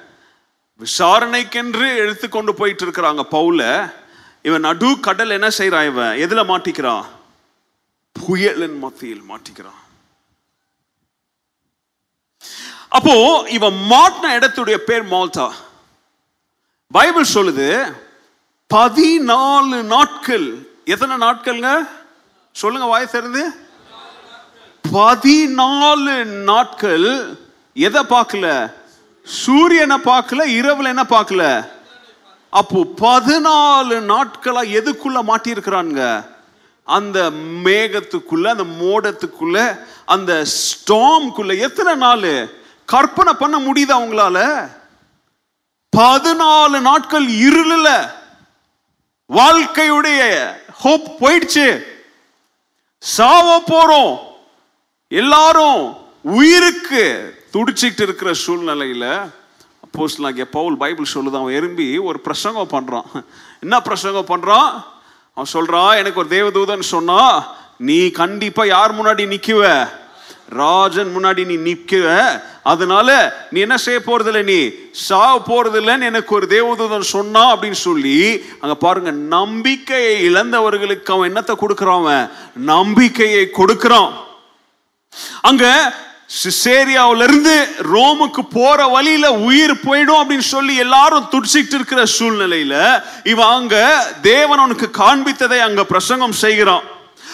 விசாரணைக்கென்று எடுத்துக்கொண்டு போயிட்டு இருக்கிறாங்க பவுல. இவன் நடு கடல் என்ன செய்யறான் இவன்? எதுல மாட்டிக்கிறான்? புயலின் மத்தியில் மாட்டிக்கிறான். அப்போ இவன் மாட்டின இடத்துடைய பேர் மால்டா பைபிள் சொல்லுது பதினாலு நாட்கள். எத்தனை நாட்கள்ங்க? சொல்லுங்க வாய் தெரிந்து பதினாலு நாட்கள். எதை பார்க்கல? சூரியனை பார்க்கல இரவுல என்ன பார்க்கல? அப்போ பதினாலு நாட்களா எதுக்குள்ள மாட்டியிருக்கிறானுங்க? அந்த மேகத்துக்குள்ள அந்த மோடத்துக்குள்ள அந்த ஸ்டாம்குள்ள எத்தனை நாள்? கற்பனை பண்ண முடியுதா அவங்களால பதினாலு நாட்கள் இருளல வாழ்க்கையுடைய ஹோப் போயிடுச்சு. சாவ போறோம். எல்லாரும் உயிருக்கு துடிச்சிட்டு இருக்கிற சூழ்நிலையில அப்போஸ்தலனாகிய பவுல் பைபிள் சொல்லுது அவன் எறும்பி ஒரு பிரசங்கம் பண்றான். என்ன பிரசங்கம் பண்றான்? அவன் சொல்றான் எனக்கு ஒரு தேவதூதன் சொன்னா நீ கண்டிப்பா யார் முன்னாடி நிக்குவ? ராஜன் முன்னாடி நீ நிற்க அதனால நீ என்ன செய்ய போறதில்ல நீ? சாவ போறதில்லன்னு எனக்கு ஒரு தேவதூதன் சொன்னா அப்படின்னு சொல்லி அங்க பாருங்க நம்பிக்கையை இழந்தவர்களுக்கு அவன் என்னத்தை கொடுக்குறான் அவன்? நம்பிக்கையை கொடுக்கிறான். அங்க சிசேரியாவில இருந்து ரோமுக்கு போற வழியில உயிர் போயிடும் அப்படின்னு சொல்லி எல்லாரும் துடிச்சிட்டு இருக்கிற சூழ்நிலையில இவன் அங்க தேவன் அவனுக்கு காண்பித்ததை அங்க பிரசங்கம் செய்கிறான்.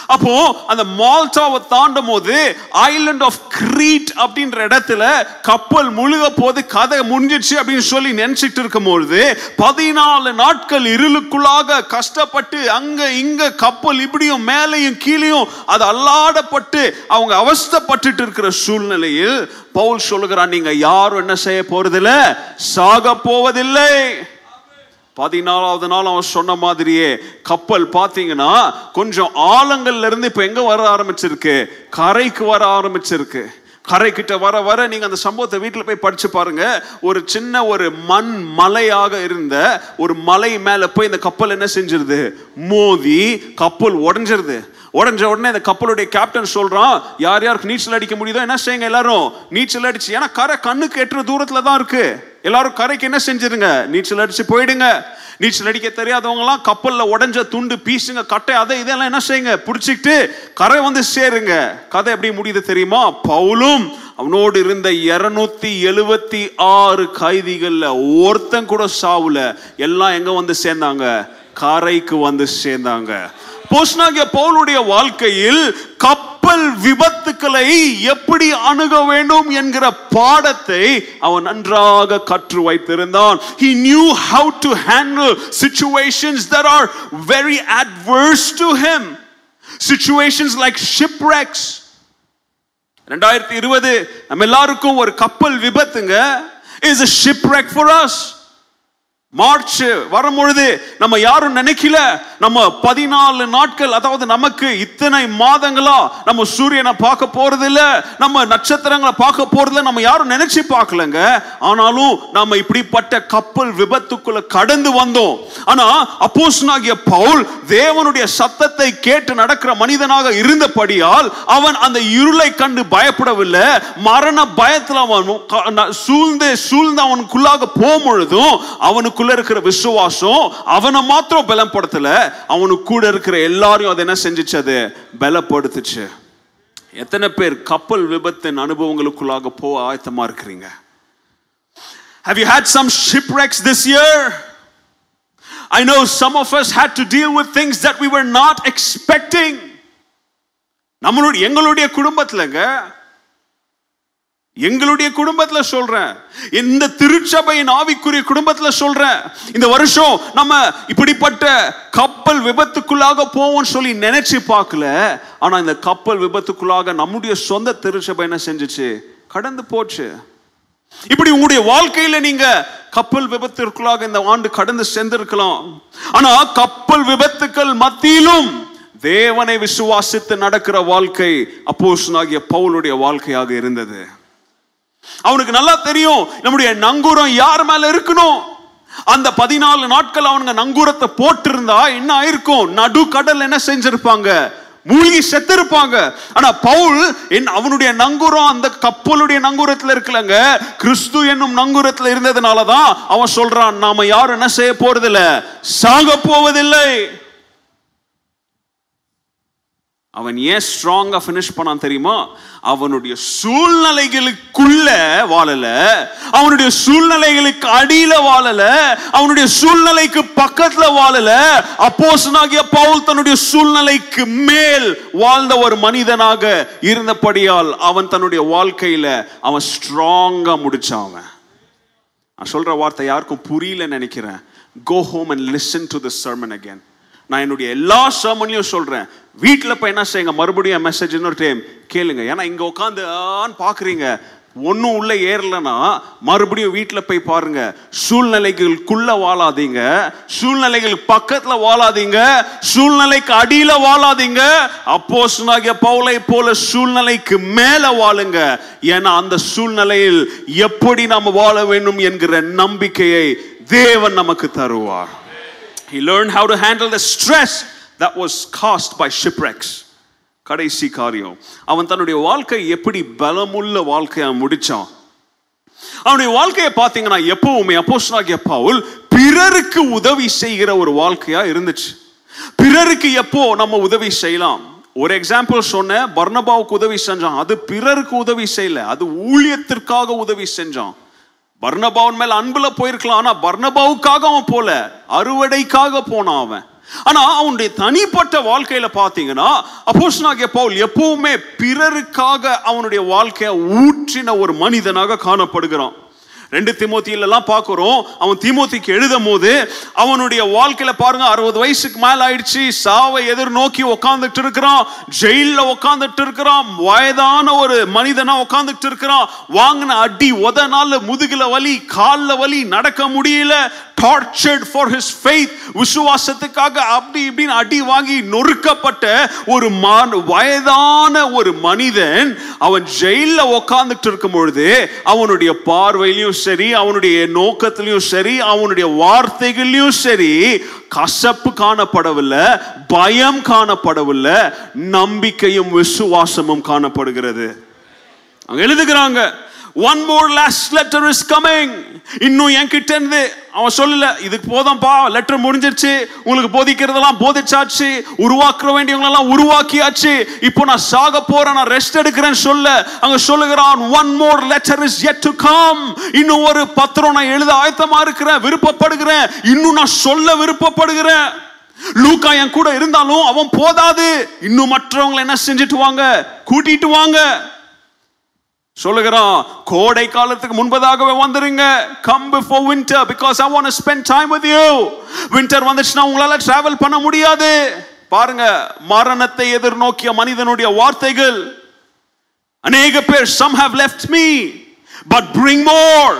அப்போ அந்த மால்டாவை தாண்டும் போது ஐலண்ட் ஆஃப் கிரீட் அப்படின்ற இடத்துல கப்பல் முழுக போது கதை முடிஞ்சிச்சு அப்படின்னு சொல்லி நினைச்சிட்டு இருக்கும்பொழுது பதினாலு நாட்கள் இருளுக்குள்ளாக கஷ்டப்பட்டு அங்க இங்க கப்பல் இப்படியும் மேலையும் கீழையும் அது அல்லாடப்பட்டு அவங்க அவஸ்தப்பட்டு இருக்கிற சூழ்நிலையில் பவுல் சொல்லுகிறான் நீங்க யாரும் என்ன செய்ய போறதில்லை? சாக போவதில்லை. பதினாலாவது நாள் அவன் சொன்ன மாதிரியே கப்பல் பார்த்தீங்கன்னா கொஞ்சம் ஆழங்கள்ல இருந்து இப்ப எங்க வர ஆரம்பிச்சிருக்கு? கரைக்கு வர ஆரம்பிச்சிருக்கு. கரை கிட்ட வர வர நீங்க அந்த சம்பவத்தை வீட்டில் போய் படிச்சு பாருங்க. ஒரு சின்ன ஒரு மண் மலையாக இருந்த ஒரு மலை மேல போய் இந்த கப்பல் என்ன செஞ்சிருது? மோதி கப்பல் உடஞ்சிருது. உடஞ்ச உடனே இந்த கப்பலுடைய கேப்டன் சொல்றான் யார் யாருக்கு நீச்சல் அடிக்க முடியுதோ என்ன செய்யுங்க எல்லாரும்? நீச்சல் அடிச்சு ஏன்னா கரை கண்ணுக்கு எட்டுற தூரத்துல தான் இருக்கு. எல்லாரும் கரைக்கு என்ன செஞ்சிருங்க? நீச்சல் அடிச்சு போயிடுங்க. நீச்சல் அடிக்க தெரியாதவங்கலாம் கப்பலில் உடஞ்ச துண்டு பீசுங்க கட்டை அதை இதெல்லாம் என்ன செய்யுங்க? பிடிச்சிக்கிட்டு கரை வந்து சேருங்க. கதை எப்படி முடியுது தெரியுமா? பவுலும் அவனோடு இருந்த இரநூத்தி எழுபத்தி ஆறு கைதிகளில் ஒருத்தன் கூட சாவுல. எல்லாம் எங்க வந்து சேர்ந்தாங்க? கரைக்கு வந்து சேர்ந்தாங்க. போஸ்னாகிய பவுலுடைய வாழ்க்கையில் கப்பல் விபத்துக்களை எப்படி அணுக வேண்டும் என்கிற பாடத்தை அவன் நன்றாக கற்று வைத்திருந்தான். He knew how to handle situations that are very adverse to him. Situations like shipwrecks. ரெண்டாயிரத்தி இருபது நம்ம எல்லாருக்கும் ஒரு கப்பல் விபத்துங்க is a shipwreck for us. March வரும்பொழுது நம்ம யாரும் நினைக்கல? நம்ம பதினாலு நாட்கள் அதாவது நமக்கு இத்தனை மாதங்களா நம்ம சூரியனை பார்க்க போறது இல்ல நம்ம நட்சத்திரங்களை பார்க்க போறது நம்ம யாரும் நினைச்சு பார்க்கலங்க. ஆனாலும் நம்ம இப்படிப்பட்ட கப்பல் விபத்துக்குள்ள கடந்து வந்தோம். ஆனா அப்போஸ்தலனாகிய பவுல் தேவனுடைய சத்தத்தை கேட்டு நடக்கிற மனிதனாக இருந்தபடியால் அவன் அந்த இருளை கண்டு பயப்படவில்லை. மரண பயத்துல அவன் சூழ்ந்து சூழ்ந்து அவனுக்குள்ளாக போகும்பொழுதும் அவனுக்குள்ள இருக்கிற விசுவாசம் அவனை மாத்திரம் பலப்படுத்தல அவனுக்கு கூட இருக்கிற எல்லாரையும் அதை என்ன செஞ்சிச்சு அது பலப்படுத்துச்சு எத்தனை பேர் கப்பல் விபத்தின் அனுபவங்களுக்குள்ளாக போக ஆயத்தமா இருக்கிறீங்க Have you had some shipwrecks this year? I know some of us had to deal with things that we were not expecting. நம்மளுடைய எங்களுடைய குடும்பத்துலங்க எங்களுடைய குடும்பத்தில் சொல்றேன். இந்த திருச்சபையின் ஆவிக்குரிய குடும்பத்தில் சொல்றேன். இந்த வருஷம் நம்ம இப்படிப்பட்ட கப்பல் விபத்துக்குள்ளாக போவோம்னு சொல்லி நினைச்சு பார்க்கல. ஆனா இந்த கப்பல் விபத்துக்குள்ளாக நம்முடைய சொந்த திருச்சபை என்ன செஞ்சுச்சு? கடந்து போச்சு. இப்படி உங்களுடைய வாழ்க்கையில நீங்க கப்பல் விபத்திற்குள்ளாக இந்த ஆண்டு கடந்து சென்றிருக்கலாம். ஆனா கப்பல் விபத்துக்கள் மத்தியிலும் தேவனை விசுவாசித்து நடக்கிற வாழ்க்கை அப்போஸ்தலனாகிய பவுலுடைய வாழ்க்கையாக இருந்தது. அவனுக்கு நல்லா தெரியும் நம்முடைய நங்கூரம் யார் மேல இருக்கணும்? அந்த பதினாலு நாட்கள் அவனுங்க நங்கூரத்தை போட்டிருந்தா என்ன ஆயிருக்கும்? நடு கடல் என்ன செஞ்சிருப்பாங்க? மூழ்கி செத்திருப்பாங்க. ஆனா பவுல் என் அவனுடைய நங்கூரம் அந்த கப்பலுடைய நங்கூரத்துல இருக்கலங்க. கிறிஸ்து என்னும் நங்கூரத்துல இருந்ததுனாலதான் அவன் சொல்றான் நாம யாரும் என்ன செய்ய போறதில்லை? சாக போவதில்லை. அவன் ஏன் ஸ்ட்ராங்கா ஃபினிஷ் பண்ணான் தெரியுமா? அவனுடைய சூழ்நிலைகளுக்குள்ள வாழல. அவனுடைய சூழ்நிலைகளுக்கு அடியில வாழல. அவனுடைய சூழ்நிலைக்கு பக்கத்துல வாழல. அப்போசனாகிய பவுல் தன்னுடைய சூழ்நிலைக்கு மேல் வாழ்ந்த ஒரு மனிதனாக இருந்தபடியால் அவன் தன்னுடைய வாழ்க்கையில அவன் ஸ்ட்ராங்கா முடிச்சான் அவன். நான் சொல்ற வார்த்தை யாருக்கும் புரியல நினைக்கிறேன். Go home and listen to the sermon again நான் என்னுடைய எல்லா சர்மனையும் சொல்கிறேன் வீட்டில் போய் என்ன செய்யுங்க? மறுபடியும் மெசேஜ் இன்னொரு டைம் கேளுங்க. ஏன்னா இங்கே உட்காந்து ஆன்னு பார்க்குறீங்க. ஒன்றும் உள்ளே ஏறலைன்னா மறுபடியும் வீட்டில் போய் பாருங்க. சூழ்நிலைகளுக்குள்ள வாழாதீங்க. சூழ்நிலைகள் பக்கத்தில் வாழாதீங்க. சூழ்நிலைக்கு அடியில் வாழாதீங்க. அப்போ அப்போஸ்தலனாகிய பவுலை போல சூழ்நிலைக்கு மேலே வாழுங்க. ஏன்னா அந்த சூழ்நிலையில் எப்படி நாம் வாழ வேண்டும் என்கிற நம்பிக்கையை தேவன் நமக்கு தருவார். He learned how to handle the stress that was caused by shipwrecks. கடைசி காரியம். அவன் தன்னுடைய வாழ்க்கை எப்படி பலமுள்ள வாழ்க்கையா முடிச்சான்? அவனுடைய வாழ்க்கையை பார்த்தீங்கன்னா எப்பவுமே அப்போஸ்தலனாகிய பவுல் பிறருக்கு உதவி செய்கிற ஒரு வாழ்க்கையா இருந்துச்சு. பிறருக்கு எப்போ நம்ம உதவி செய்யலாம்? ஒரு எக்ஸாம்பிள் சொன்னேன் பர்ணபாவுக்கு உதவி செஞ்சான். அது பிறருக்கு உதவி செய்யல அது ஊழியத்திற்காக உதவி செஞ்சான். பர்ணபாவன் மேல அன்புல போயிருக்கலாம். ஆனா பர்ணபாவுக்காக அவன் போல அறுவடைக்காக போனான் அவன். ஆனா அவனுடைய தனிப்பட்ட வாழ்க்கையில பாத்தீங்கன்னா அப்போஸ்தலனாகிய பவுல் எப்பவுமே பிறருக்காக அவனுடைய வாழ்க்கையை ஊற்றின ஒரு மனிதனாக காணப்படுகிறான். ரெண்டு திமோத்தியில எல்லாம் அவன் திமுத்திக்கு எழுதும் போது அவனுடைய வாழ்க்கையில பாருங்க அறுபது வயசுக்கு மேல ஆயிடுச்சு. சாவை எதிர்நோக்கி உட்காந்துட்டு இருக்கிறான். ஜெயிலில் உட்காந்துட்டு இருக்கிறான். வயதான ஒரு மனிதனா உட்காந்துட்டு இருக்கிறான். வாங்கின அடி உதனால முதுகில வலி கால்ல வலி நடக்க முடியல. டார்ச்சர்ட் ஃபார் ஹிஸ் ஃபெய்த் விசுவாசத்துக்காக அப்படி இப்படின்னு அடி வாங்கி நொறுக்கப்பட்ட ஒரு மான் வயதான ஒரு மனிதன் அவன் ஜெயிலில் உட்கார்ந்துட்டு இருக்கும் பொழுது அவனுடைய பார்வையிலையும் சரி அவனுடைய நோக்கத்திலையும் சரி அவனுடைய வார்த்தைகள்லையும் சரி கசப்பு காணப்படவில்லை பயம் காணப்படவில்லை நம்பிக்கையும் விசுவாசமும் காணப்படுகிறது. அங்க எழுதுகிறாங்க one more last letter is coming இன்னும் என்கிட்ட இருந்து அவன் சொல்லல இதுக்கு போதும்பா லெட்டர் முடிஞ்சிருச்சு. உங்களுக்கு போதிக்கிறதெல்லாம் போதிச்சாச்சு. உருவாக்க வேண்டியவங்களெல்லாம் உருவாக்கியாச்சு. இப்போ நான் சாக போறேன் நான் ரெஸ்ட் எடுக்கிறேன்னு சொல்ல. அங்க சொல்லுகிறான் one more letter is yet to come இன்னும் ஒரு பத்திரம் நான் எழுத ஆயத்தமா இருக்கிறேன் விருப்பப்படுகிறேன். இன்னும் நான் சொல்ல விருப்பப்படுகிறேன். லூக்கா என் கூட இருந்தாலும் அவன் போதாது. இன்னும் மற்றவங்களை என்ன செஞ்சுட்டு வாங்க? கூட்டிட்டு வாங்க. சொல்லுகிறான் கோடை காலத்துக்கு முன்பதாகவே வந்துருங்க. Come before winter because I want spend time with you winter வந்துச்சுன்னா உங்களால டிராவல் பண்ண முடியாது. பாருங்க மரணத்தை எதிர்நோக்கிய மனிதனுடைய வார்த்தைகள். அநேக பேர் some have left me but bring more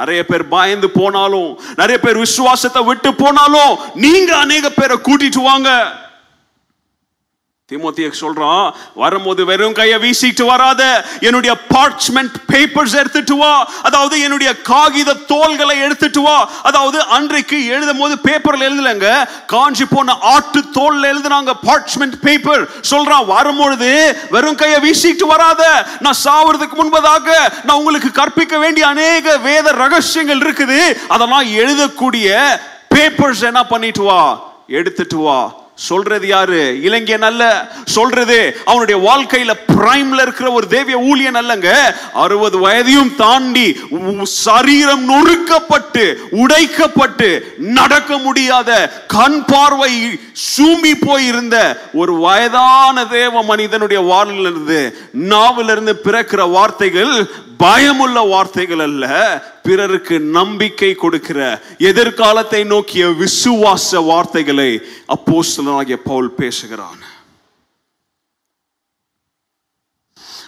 நிறைய பேர் பயந்து போனாலும் நிறைய பேர் விசுவாசத்தை விட்டு போனாலும் நீங்க அநேக பேரை கூட்டிட்டு வாங்க. திமுத்திய சொல்றான் வரும்போது வெறும் கையை வீசிட்டு வராத என்னுடைய பார்ச்மெண்ட் பேப்பர்ஸ் எடுத்துட்டு வா அதாவது என்னுடைய காகித தோள்களை எடுத்துட்டு வா. அதாவது அன்றைக்கு எழுதும் போது பேப்பர்ல எழுதலங்க காஞ்சி போன ஆட்டு தோல்ல எழுதுனாங்க பார்ச்மெண்ட் பேப்பர் சொல்றான் வரும்பொழுது வெறும் கையை வீசிட்டு வராத நான் சாவறதுக்கு முன்பதாக நான் உங்களுக்கு கற்பிக்க வேண்டிய அநேக வேத ரகசியங்கள் இருக்குது அதெல்லாம் எழுதக்கூடிய பேப்பர்ஸ் என்ன பண்ணிட்டு வா எடுத்துட்டு வா. சொல்றது யாரு? இளைஞன் அல்ல. சொல்றது அவனுடைய வாழ்க்கையில பிரைம்ல இருக்கிற ஒரு தேவிய ஊழியன் அல்லங்க. அறுபது வயதையும் தாண்டி உ- சரீரம் நொறுக்கப்பட்டு உடைக்கப்பட்டு நடக்க முடியாத கண் பார்வை சூமி போயிருந்த ஒரு வயதான தேவ மனிதனுடைய வாளிலிருந்து நாவிலிருந்து பிறக்கிற வார்த்தைகள் பயமுள்ள வார்த்தைகள் அல்ல. பிறருக்கு நம்பிக்கை கொடுக்கிற எதிர்காலத்தை நோக்கிய விசுவாச வார்த்தைகளை அப்போஸ்தலனாகிய பவுல் பேசுகிறான்.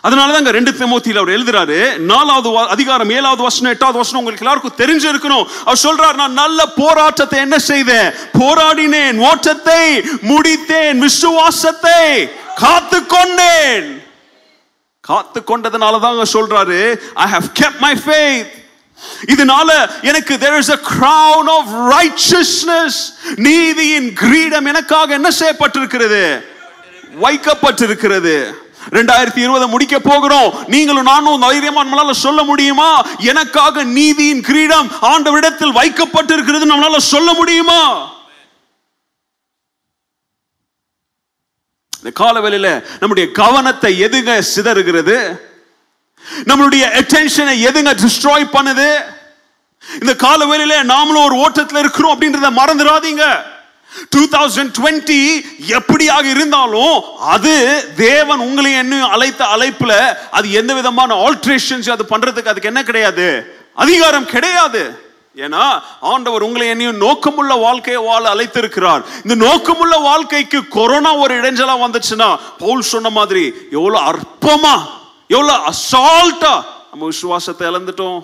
அதனால தான் ரெண்டு தெமோத்தியில் அவர் எழுதுறாரு நாலாவது அதிகாரம் ஏழாவது வசனம் எட்டாவது வசனம் உங்களுக்கு எல்லாருக்கும் தெரிஞ்சிருக்கணும். அவர் சொல்றார் நான் நல்ல போராட்டத்தை என்ன செய்தேன்? போராடினேன் ஓட்டத்தை முடித்தேன் விசுவாசத்தை காத்து கொண்டேன் காத்து கொண்டதுனால தாங்க சொல்றாரு I have kept my faith இதனால எனக்கு there is a crown of righteousness. நீதியின் கிரீடம் எனக்காக என்ன செய்யப்பட்டிருக்கிறது? வைக்கப்பட்டிருக்கிறது. ரெண்டாயிரத்தி இருபதை முடிக்க போகிறோம். நீங்களும் நானும் தைரியமா நம்மளால சொல்ல முடியுமா? எனக்காக நீதியின் கிரீடம் ஆண்டவரிடத்தில் வைக்கப்பட்டிருக்கிறது நம்மளால சொல்ல முடியுமா? இந்த காலவெளியில நம்முடைய கவனத்தை எதுங்க சிதறுகிறது? நம்மளுடைய அட்டென்ஷனை எதுங்க டிஸ்ட்ராய் பண்ணுது? இந்த காலவெளியில நாமளும் ஒரு ஓட்டத்தில் இருக்கிறோம் அப்படின்றத மறந்துடாதீங்க. 2020 எப்படியாக இருந்தாலும் அது தேவன் உங்களை என்ன அழைத்த அழைப்புல அது எந்த விதமான ஆல்ட்ரேஷன்ஸ் அது பண்றதுக்கு அதுக்கு என்ன கிடையாது? அதிகாரம் கிடையாது. ஏன்னா ஆண்டவர் உங்களை என்னையும் நோக்கமுள்ள வாழ்க்கையை வாழ அழைத்திருக்கிறார். இந்த நோக்கமுள்ள வாழ்க்கைக்கு கொரோனா ஒரு இடைஞ்சலா வந்துச்சுன்னா பவுல் சொன்ன மாதிரி எவ்வளவு அற்பமா எவ்வளவு அசால்ட்டா நம்ம விசுவாசத்தை இழந்துட்டோம்.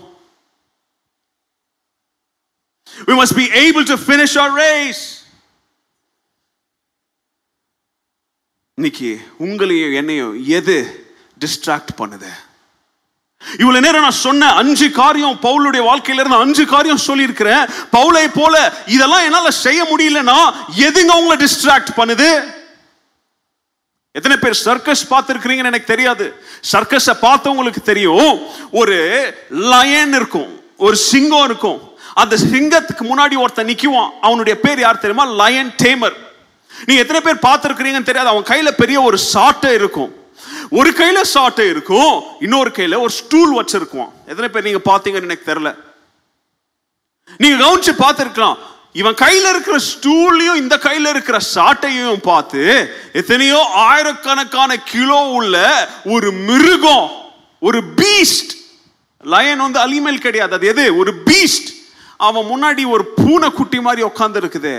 We must be able to finish our race. இன்னைக்கு உங்களையும் என்னையும் எது டிஸ்ட்ராக்ட் பண்ணுது? இவ்வளவு நேரம் நான் சொன்ன அஞ்சு காரியம் பவுலுடைய வாழ்க்கையில இருந்து அஞ்சு காரியம் சொல்லியிருக்கிறேன். பவுலை போல இதெல்லாம் என்னால செய்ய முடியலன்னா எதுங்க உங்களை டிஸ்ட்ராக்ட் பண்ணுது? எத்தனை பேர் சர்க்கஸ் பார்த்துருக்கிறீங்கன்னு எனக்கு தெரியாது. சர்க்கஸை பார்த்தவங்களுக்கு தெரியும். ஒரு லயன் இருக்கும் ஒரு சிங்கம் இருக்கும். அந்த சிங்கத்துக்கு முன்னாடி ஒருத்தன் நிற்குவான் அவனுடைய பேர் யார் தெரியுமா? லயன் டேமர் நீங்க எத்தனை பேர் பார்த்துருக்கிறீங்கன்னு தெரியாது. அவன் கையில பெரிய ஒரு சாட்டை இருக்கும். ஒரு கையில சாட்டை இருக்கும் இன்னொரு கையில ஒரு ஸ்டூல் வச்சிருக்குவான். எத்தனை பேர் நீங்க பார்த்தீங்கன்னு எனக்கு தெரியல. நீங்க கவனிச்சு பார்த்துருக்கலாம். இவன் கையில இருக்கிற ஸ்டூலையும் இந்த கையில இருக்கிற சாட்டையும் பார்த்து எத்தனையோ ஆயிரக்கணக்கான கிலோ உள்ள ஒரு மிருகம் ஒரு பீஸ்ட் லயன் வந்து அலிமேல் கிடையாது. அது எது? ஒரு பீஸ்ட் அவன் முன்னாடி ஒரு பூனை குட்டி மாதிரி உட்காந்து இருக்குது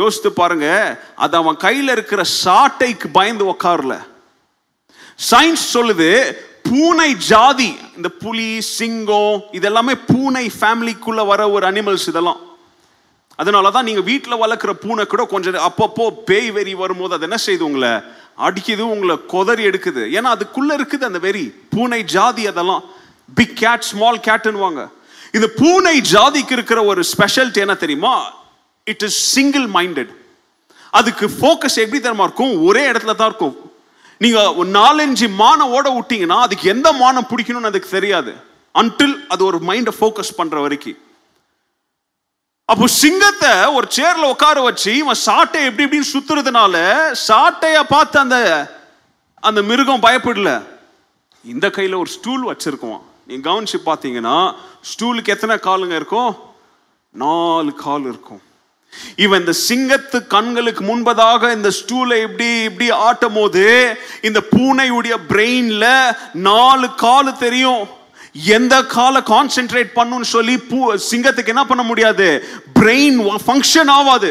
யோசித்து பாருங்க அது அவன் கையில் இருக்கிற சாட்டைக்கு பயந்து உக்காரல. சயின்ஸ் சொல்லுது பூனை ஜாதி இந்த புலி சிங்கம் இதெல்லாமே பூனை ஃபேமிலிக்குள்ள வர ஒரு அனிமல்ஸ் இதெல்லாம். அதனால தான் நீங்கள் வீட்டில் வளர்க்குற பூனை கூட கொஞ்சம் அப்பப்போ பேய் வெறி வரும்போது அது என்ன செய்யுது உங்களை? அடிக்குது உங்களை கொதறி எடுக்குது. ஏன்னா அதுக்குள்ளே இருக்குது அந்த வெறி. பூனை ஜாதி அதெல்லாம். பிக் கேட் ஸ்மால் கேட்னுவாங்க இந்த பூனை ஜாதிக்கு இருக்கிற ஒரு ஸ்பெஷாலிட்டி என்ன தெரியுமா? இட் இஸ் சிங்கிள் மைண்டட் அதுக்கு ஃபோக்கஸ் எப்படி தரமா இருக்கும்? ஒரே இடத்துல தான் இருக்கும். நீங்க ஒரு நாலஞ்சு மானை ஓட விட்டீங்கன்னா அதுக்கு எந்த மானம் பிடிக்கணும்னு அதுக்கு தெரியாது. அன்டில் அது ஒரு மைண்டை ஃபோக்கஸ் பண்ற வரைக்கும். அப்போ சிங்கத்தை ஒரு சேர்ல உட்கார வச்சு இவன் சாட்டை எப்படி எப்படின்னு சுத்துறதுனால சாட்டைய பார்த்து அந்த அந்த மிருகம் பயப்படல. இந்த கையில ஒரு ஸ்டூல் வச்சிருக்குவான். நீங்க கவனிச்சு பார்த்தீங்கன்னா ஸ்டூலுக்கு எத்தனை காலுங்க இருக்கும்? நாலு கால் இருக்கும். இவன் இந்த சிங்கத்து கண்களுக்கு முன்பதாக இந்த ஸ்டூலை இப்படி இப்படி ஆட்டும் போது இந்த பூனையுடைய பிரெயின்ல நாலு காலு தெரியும். எந்த காலை கான்சென்ட்ரேட் பண்ணுன்னு சொல்லி பூ சிங்கத்துக்கு என்ன பண்ண முடியாது? பிரெயின் ஃபங்க்ஷன் ஆகாது.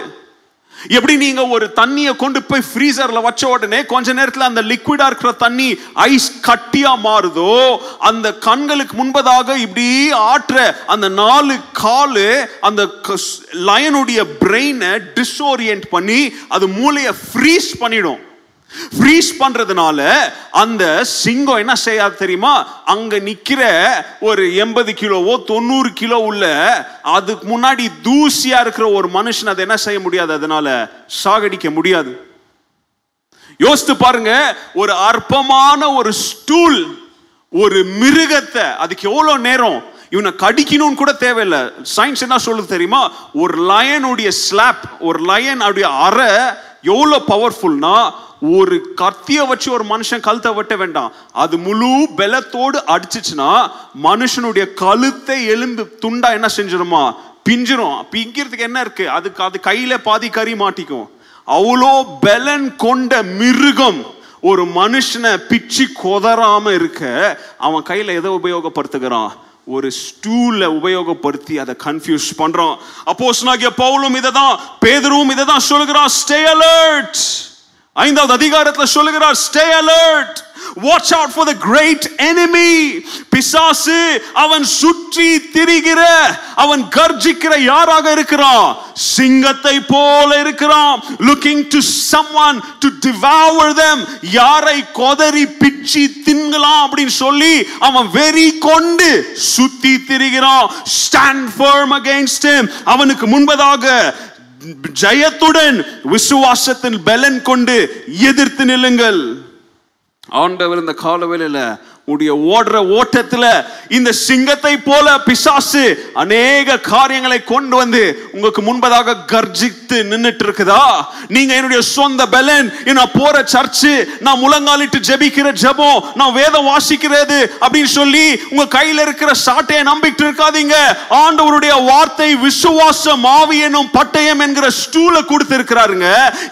எப்படி நீங்க ஒரு தண்ணியை கொண்டு போய் ஃப்ரீசர்ல வச்ச உடனே கொஞ்ச நேரத்தில் அந்த லிக்விடா இருக்கிற தண்ணி ஐஸ் கட்டியா மாறுதோ அந்த கண்களுக்கு முன்பதாக இப்படி ஆற்ற அந்த நாலு காலு அந்த லயனுடைய பிரெயினை டிஸ்ஓரியன்ட் பண்ணி அது மூளையை ஃப்ரீஸ் பண்ணிடும். ஃப்ரீஸ் பண்றதுனால அந்த சிங்கம் என்ன செய்யாது தெரியுமா? அங்க நிக்கிற ஒரு எண்பது கிலோவோ தொண்ணூறு கிலோ உள்ள அதுக்கு முன்னாடி தூசியா இருக்கிற ஒரு மனுஷன் அதை என்ன செய்ய முடியாது? அதனால சாகடிக்க முடியாது. யோசித்து பாருங்க ஒரு அற்பமான ஒரு ஸ்டூல் ஒரு மிருகத்தை அதுக்கு எவ்வளோ நேரம்? இவனை கடிக்கணும்னு கூட தேவையில்லை. சயின்ஸ் என்ன சொல்லுது தெரியுமா? ஒரு லயனுடைய ஸ்லாப் ஒரு லயன் அவருடைய அறை எவ்வளோ பவர்ஃபுல்னா ஒரு கத்தியை வச்சு ஒரு மனுஷன் கழுத்தை வெட்ட வேண்டாம். அது முழு பலத்தோடு அடிச்சிச்சுன்னா மனுஷனுடைய கழுத்தை எலும்பு துண்டா என்ன செஞ்சிருமா? பிஞ்சிரும். பிங்கிறதுக்கு என்ன இருக்கு? அதுக்கு அது கையில பாதி கறி மாட்டிக்கும். அவ்வளோ பலன் கொண்ட மிருகம் ஒரு மனுஷனை பிச்சு கொதறாம இருக்க அவன் கையில எதை உபயோகப்படுத்துகிறான்? ஒரு ஸ்டூல உபயோகப்படுத்தி அதை கன்ஃபியூஸ் பண்றோம். அப்போஸ் நாகிய பவுலும் இதை தான் பேதரும் இதை தான் சொல்லுகிறான் ஸ்டே அலர்ட் ஐந்தாவது அதிகாரத்தில் சொல்லுகிறார் stay alert watch out for the great enemy பிசாசு அவன் சுற்றி திரிகிற அவன் கர்ஜிக்கிற யாராக இருக்கிறான்? சிங்கத்தை போல இருக்கிறான். Looking to someone to devour them யாரை கொதறி பிச்சி தின்கலாம் அப்படின்னு சொல்லி அவன் வெறி கொண்டு சுத்தி திரிகிறான். ஸ்டாண்ட் ஃபர்ம் against அவனுக்கு முன்பதாக ஜெயத்துடன் விசுவாசத்தின் பலன் கொண்டு எதிர்த்து நில்லுங்கள். ஆண்டவர் இந்த காலவேளையில உடைய ஓடுற ஓட்டத்துல இந்த சிங்கத்தை போல பிசாசு அநேக காரியங்களை கொண்டு வந்து உங்களுக்கு முன்பதாக கர்ஜித்து நின்றுட்டு இருக்குதா நீங்க என்னுடைய சொந்த பலன் நான் போற சர்ச்சு நான் முழங்காலிட்டு ஜெபிக்கிற ஜெபம் நான் வேதம் வாசிக்கிறது அப்படின்னு சொல்லி உங்க கையில இருக்கிற சாட்டையை நம்பிட்டு இருக்காதீங்க. ஆண்டவருடைய வார்த்தை விசுவாசம் ஆவி எனும் பட்டயம் என்கிற ஸ்டூல கொடுத்து இருக்கிறாருங்க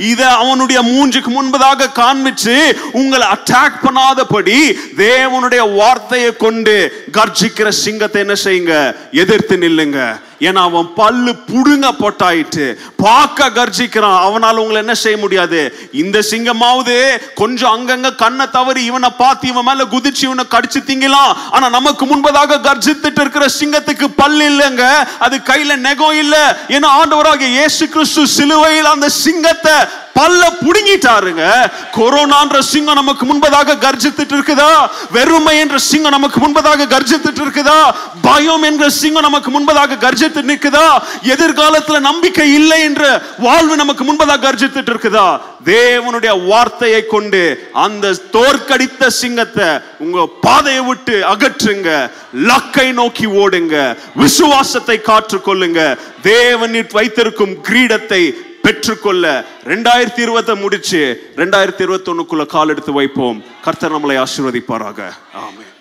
இத அவனுடைய மூஞ்சுக்கு முன்பதாக காண்பிச்சு உங்களை அட்டாக் பண்ணாதபடி தேவன் தேவனுடைய வார்த்தையை கொண்டு கர்ஜிக்கிற சிங்கத்தை என்ன செய்யுங்க? எதிர்த்து நில்லுங்க. ஏன்னா அவன் பல்லு புடுங்க போட்டாயிட்டு பார்க்க கர்ஜிக்கிறான். அவனால உங்களை என்ன செய்ய முடியாது? இந்த சிங்கமாவது கொஞ்சம் அங்கங்க கண்ணை தவறி இவனை பார்த்து இவன் மேல குதிச்சு இவனை கடிச்சு திங்கலாம். ஆனா நமக்கு முன்பதாக கர்ஜித்துட்டு இருக்கிற சிங்கத்துக்கு பல்லு இல்லைங்க. அது கையில நெகம் இல்ல. ஏன்னா ஆண்டவராக இயேசு கிறிஸ்து சிலுவையில் அந்த சிங்கத்தை பல்ல புடுங்கிட்டாருங்க. கொரோனான்ற சிங்கம் நமக்கு முன்பதாக கர்ஜித்துட்டு இருக்குதா? வெறுமை என்ற சிங்கம் நமக்கு முன்பதாக கர்ஜித்துட்டு இருக்குதா? பயம் என்ற சிங்கம் நமக்கு முன்பதாக கர்ஜித்து நிற்குதா? எதிர்காலத்துல நம்பிக்கை இல்லை என்ற வாழ்வு நமக்கு முன்பதாக கர்ஜித்துட்டு இருக்குதா? தேவனுடைய வார்த்தையை கொண்டு அந்த தோற்கடித்த சிங்கத்தை உங்க பாதையை விட்டு அகற்றுங்க. லக்கை நோக்கி ஓடுங்க. விசுவாசத்தை காற்றுக்கொள்ளுங்க. தேவன் வைத்திருக்கும் கிரீடத்தை பெற்றுக்கொள்ள. ரெண்டாயிரத்தி இருபத்தை முடிச்சு. ரெண்டாயிரத்தி இருபத்தி ஒண்ணுக்குள்ள கால் எடுத்து வைப்போம். கர்த்தர் நம்மளை ஆசீர்வதிப்பாராக. ஆமே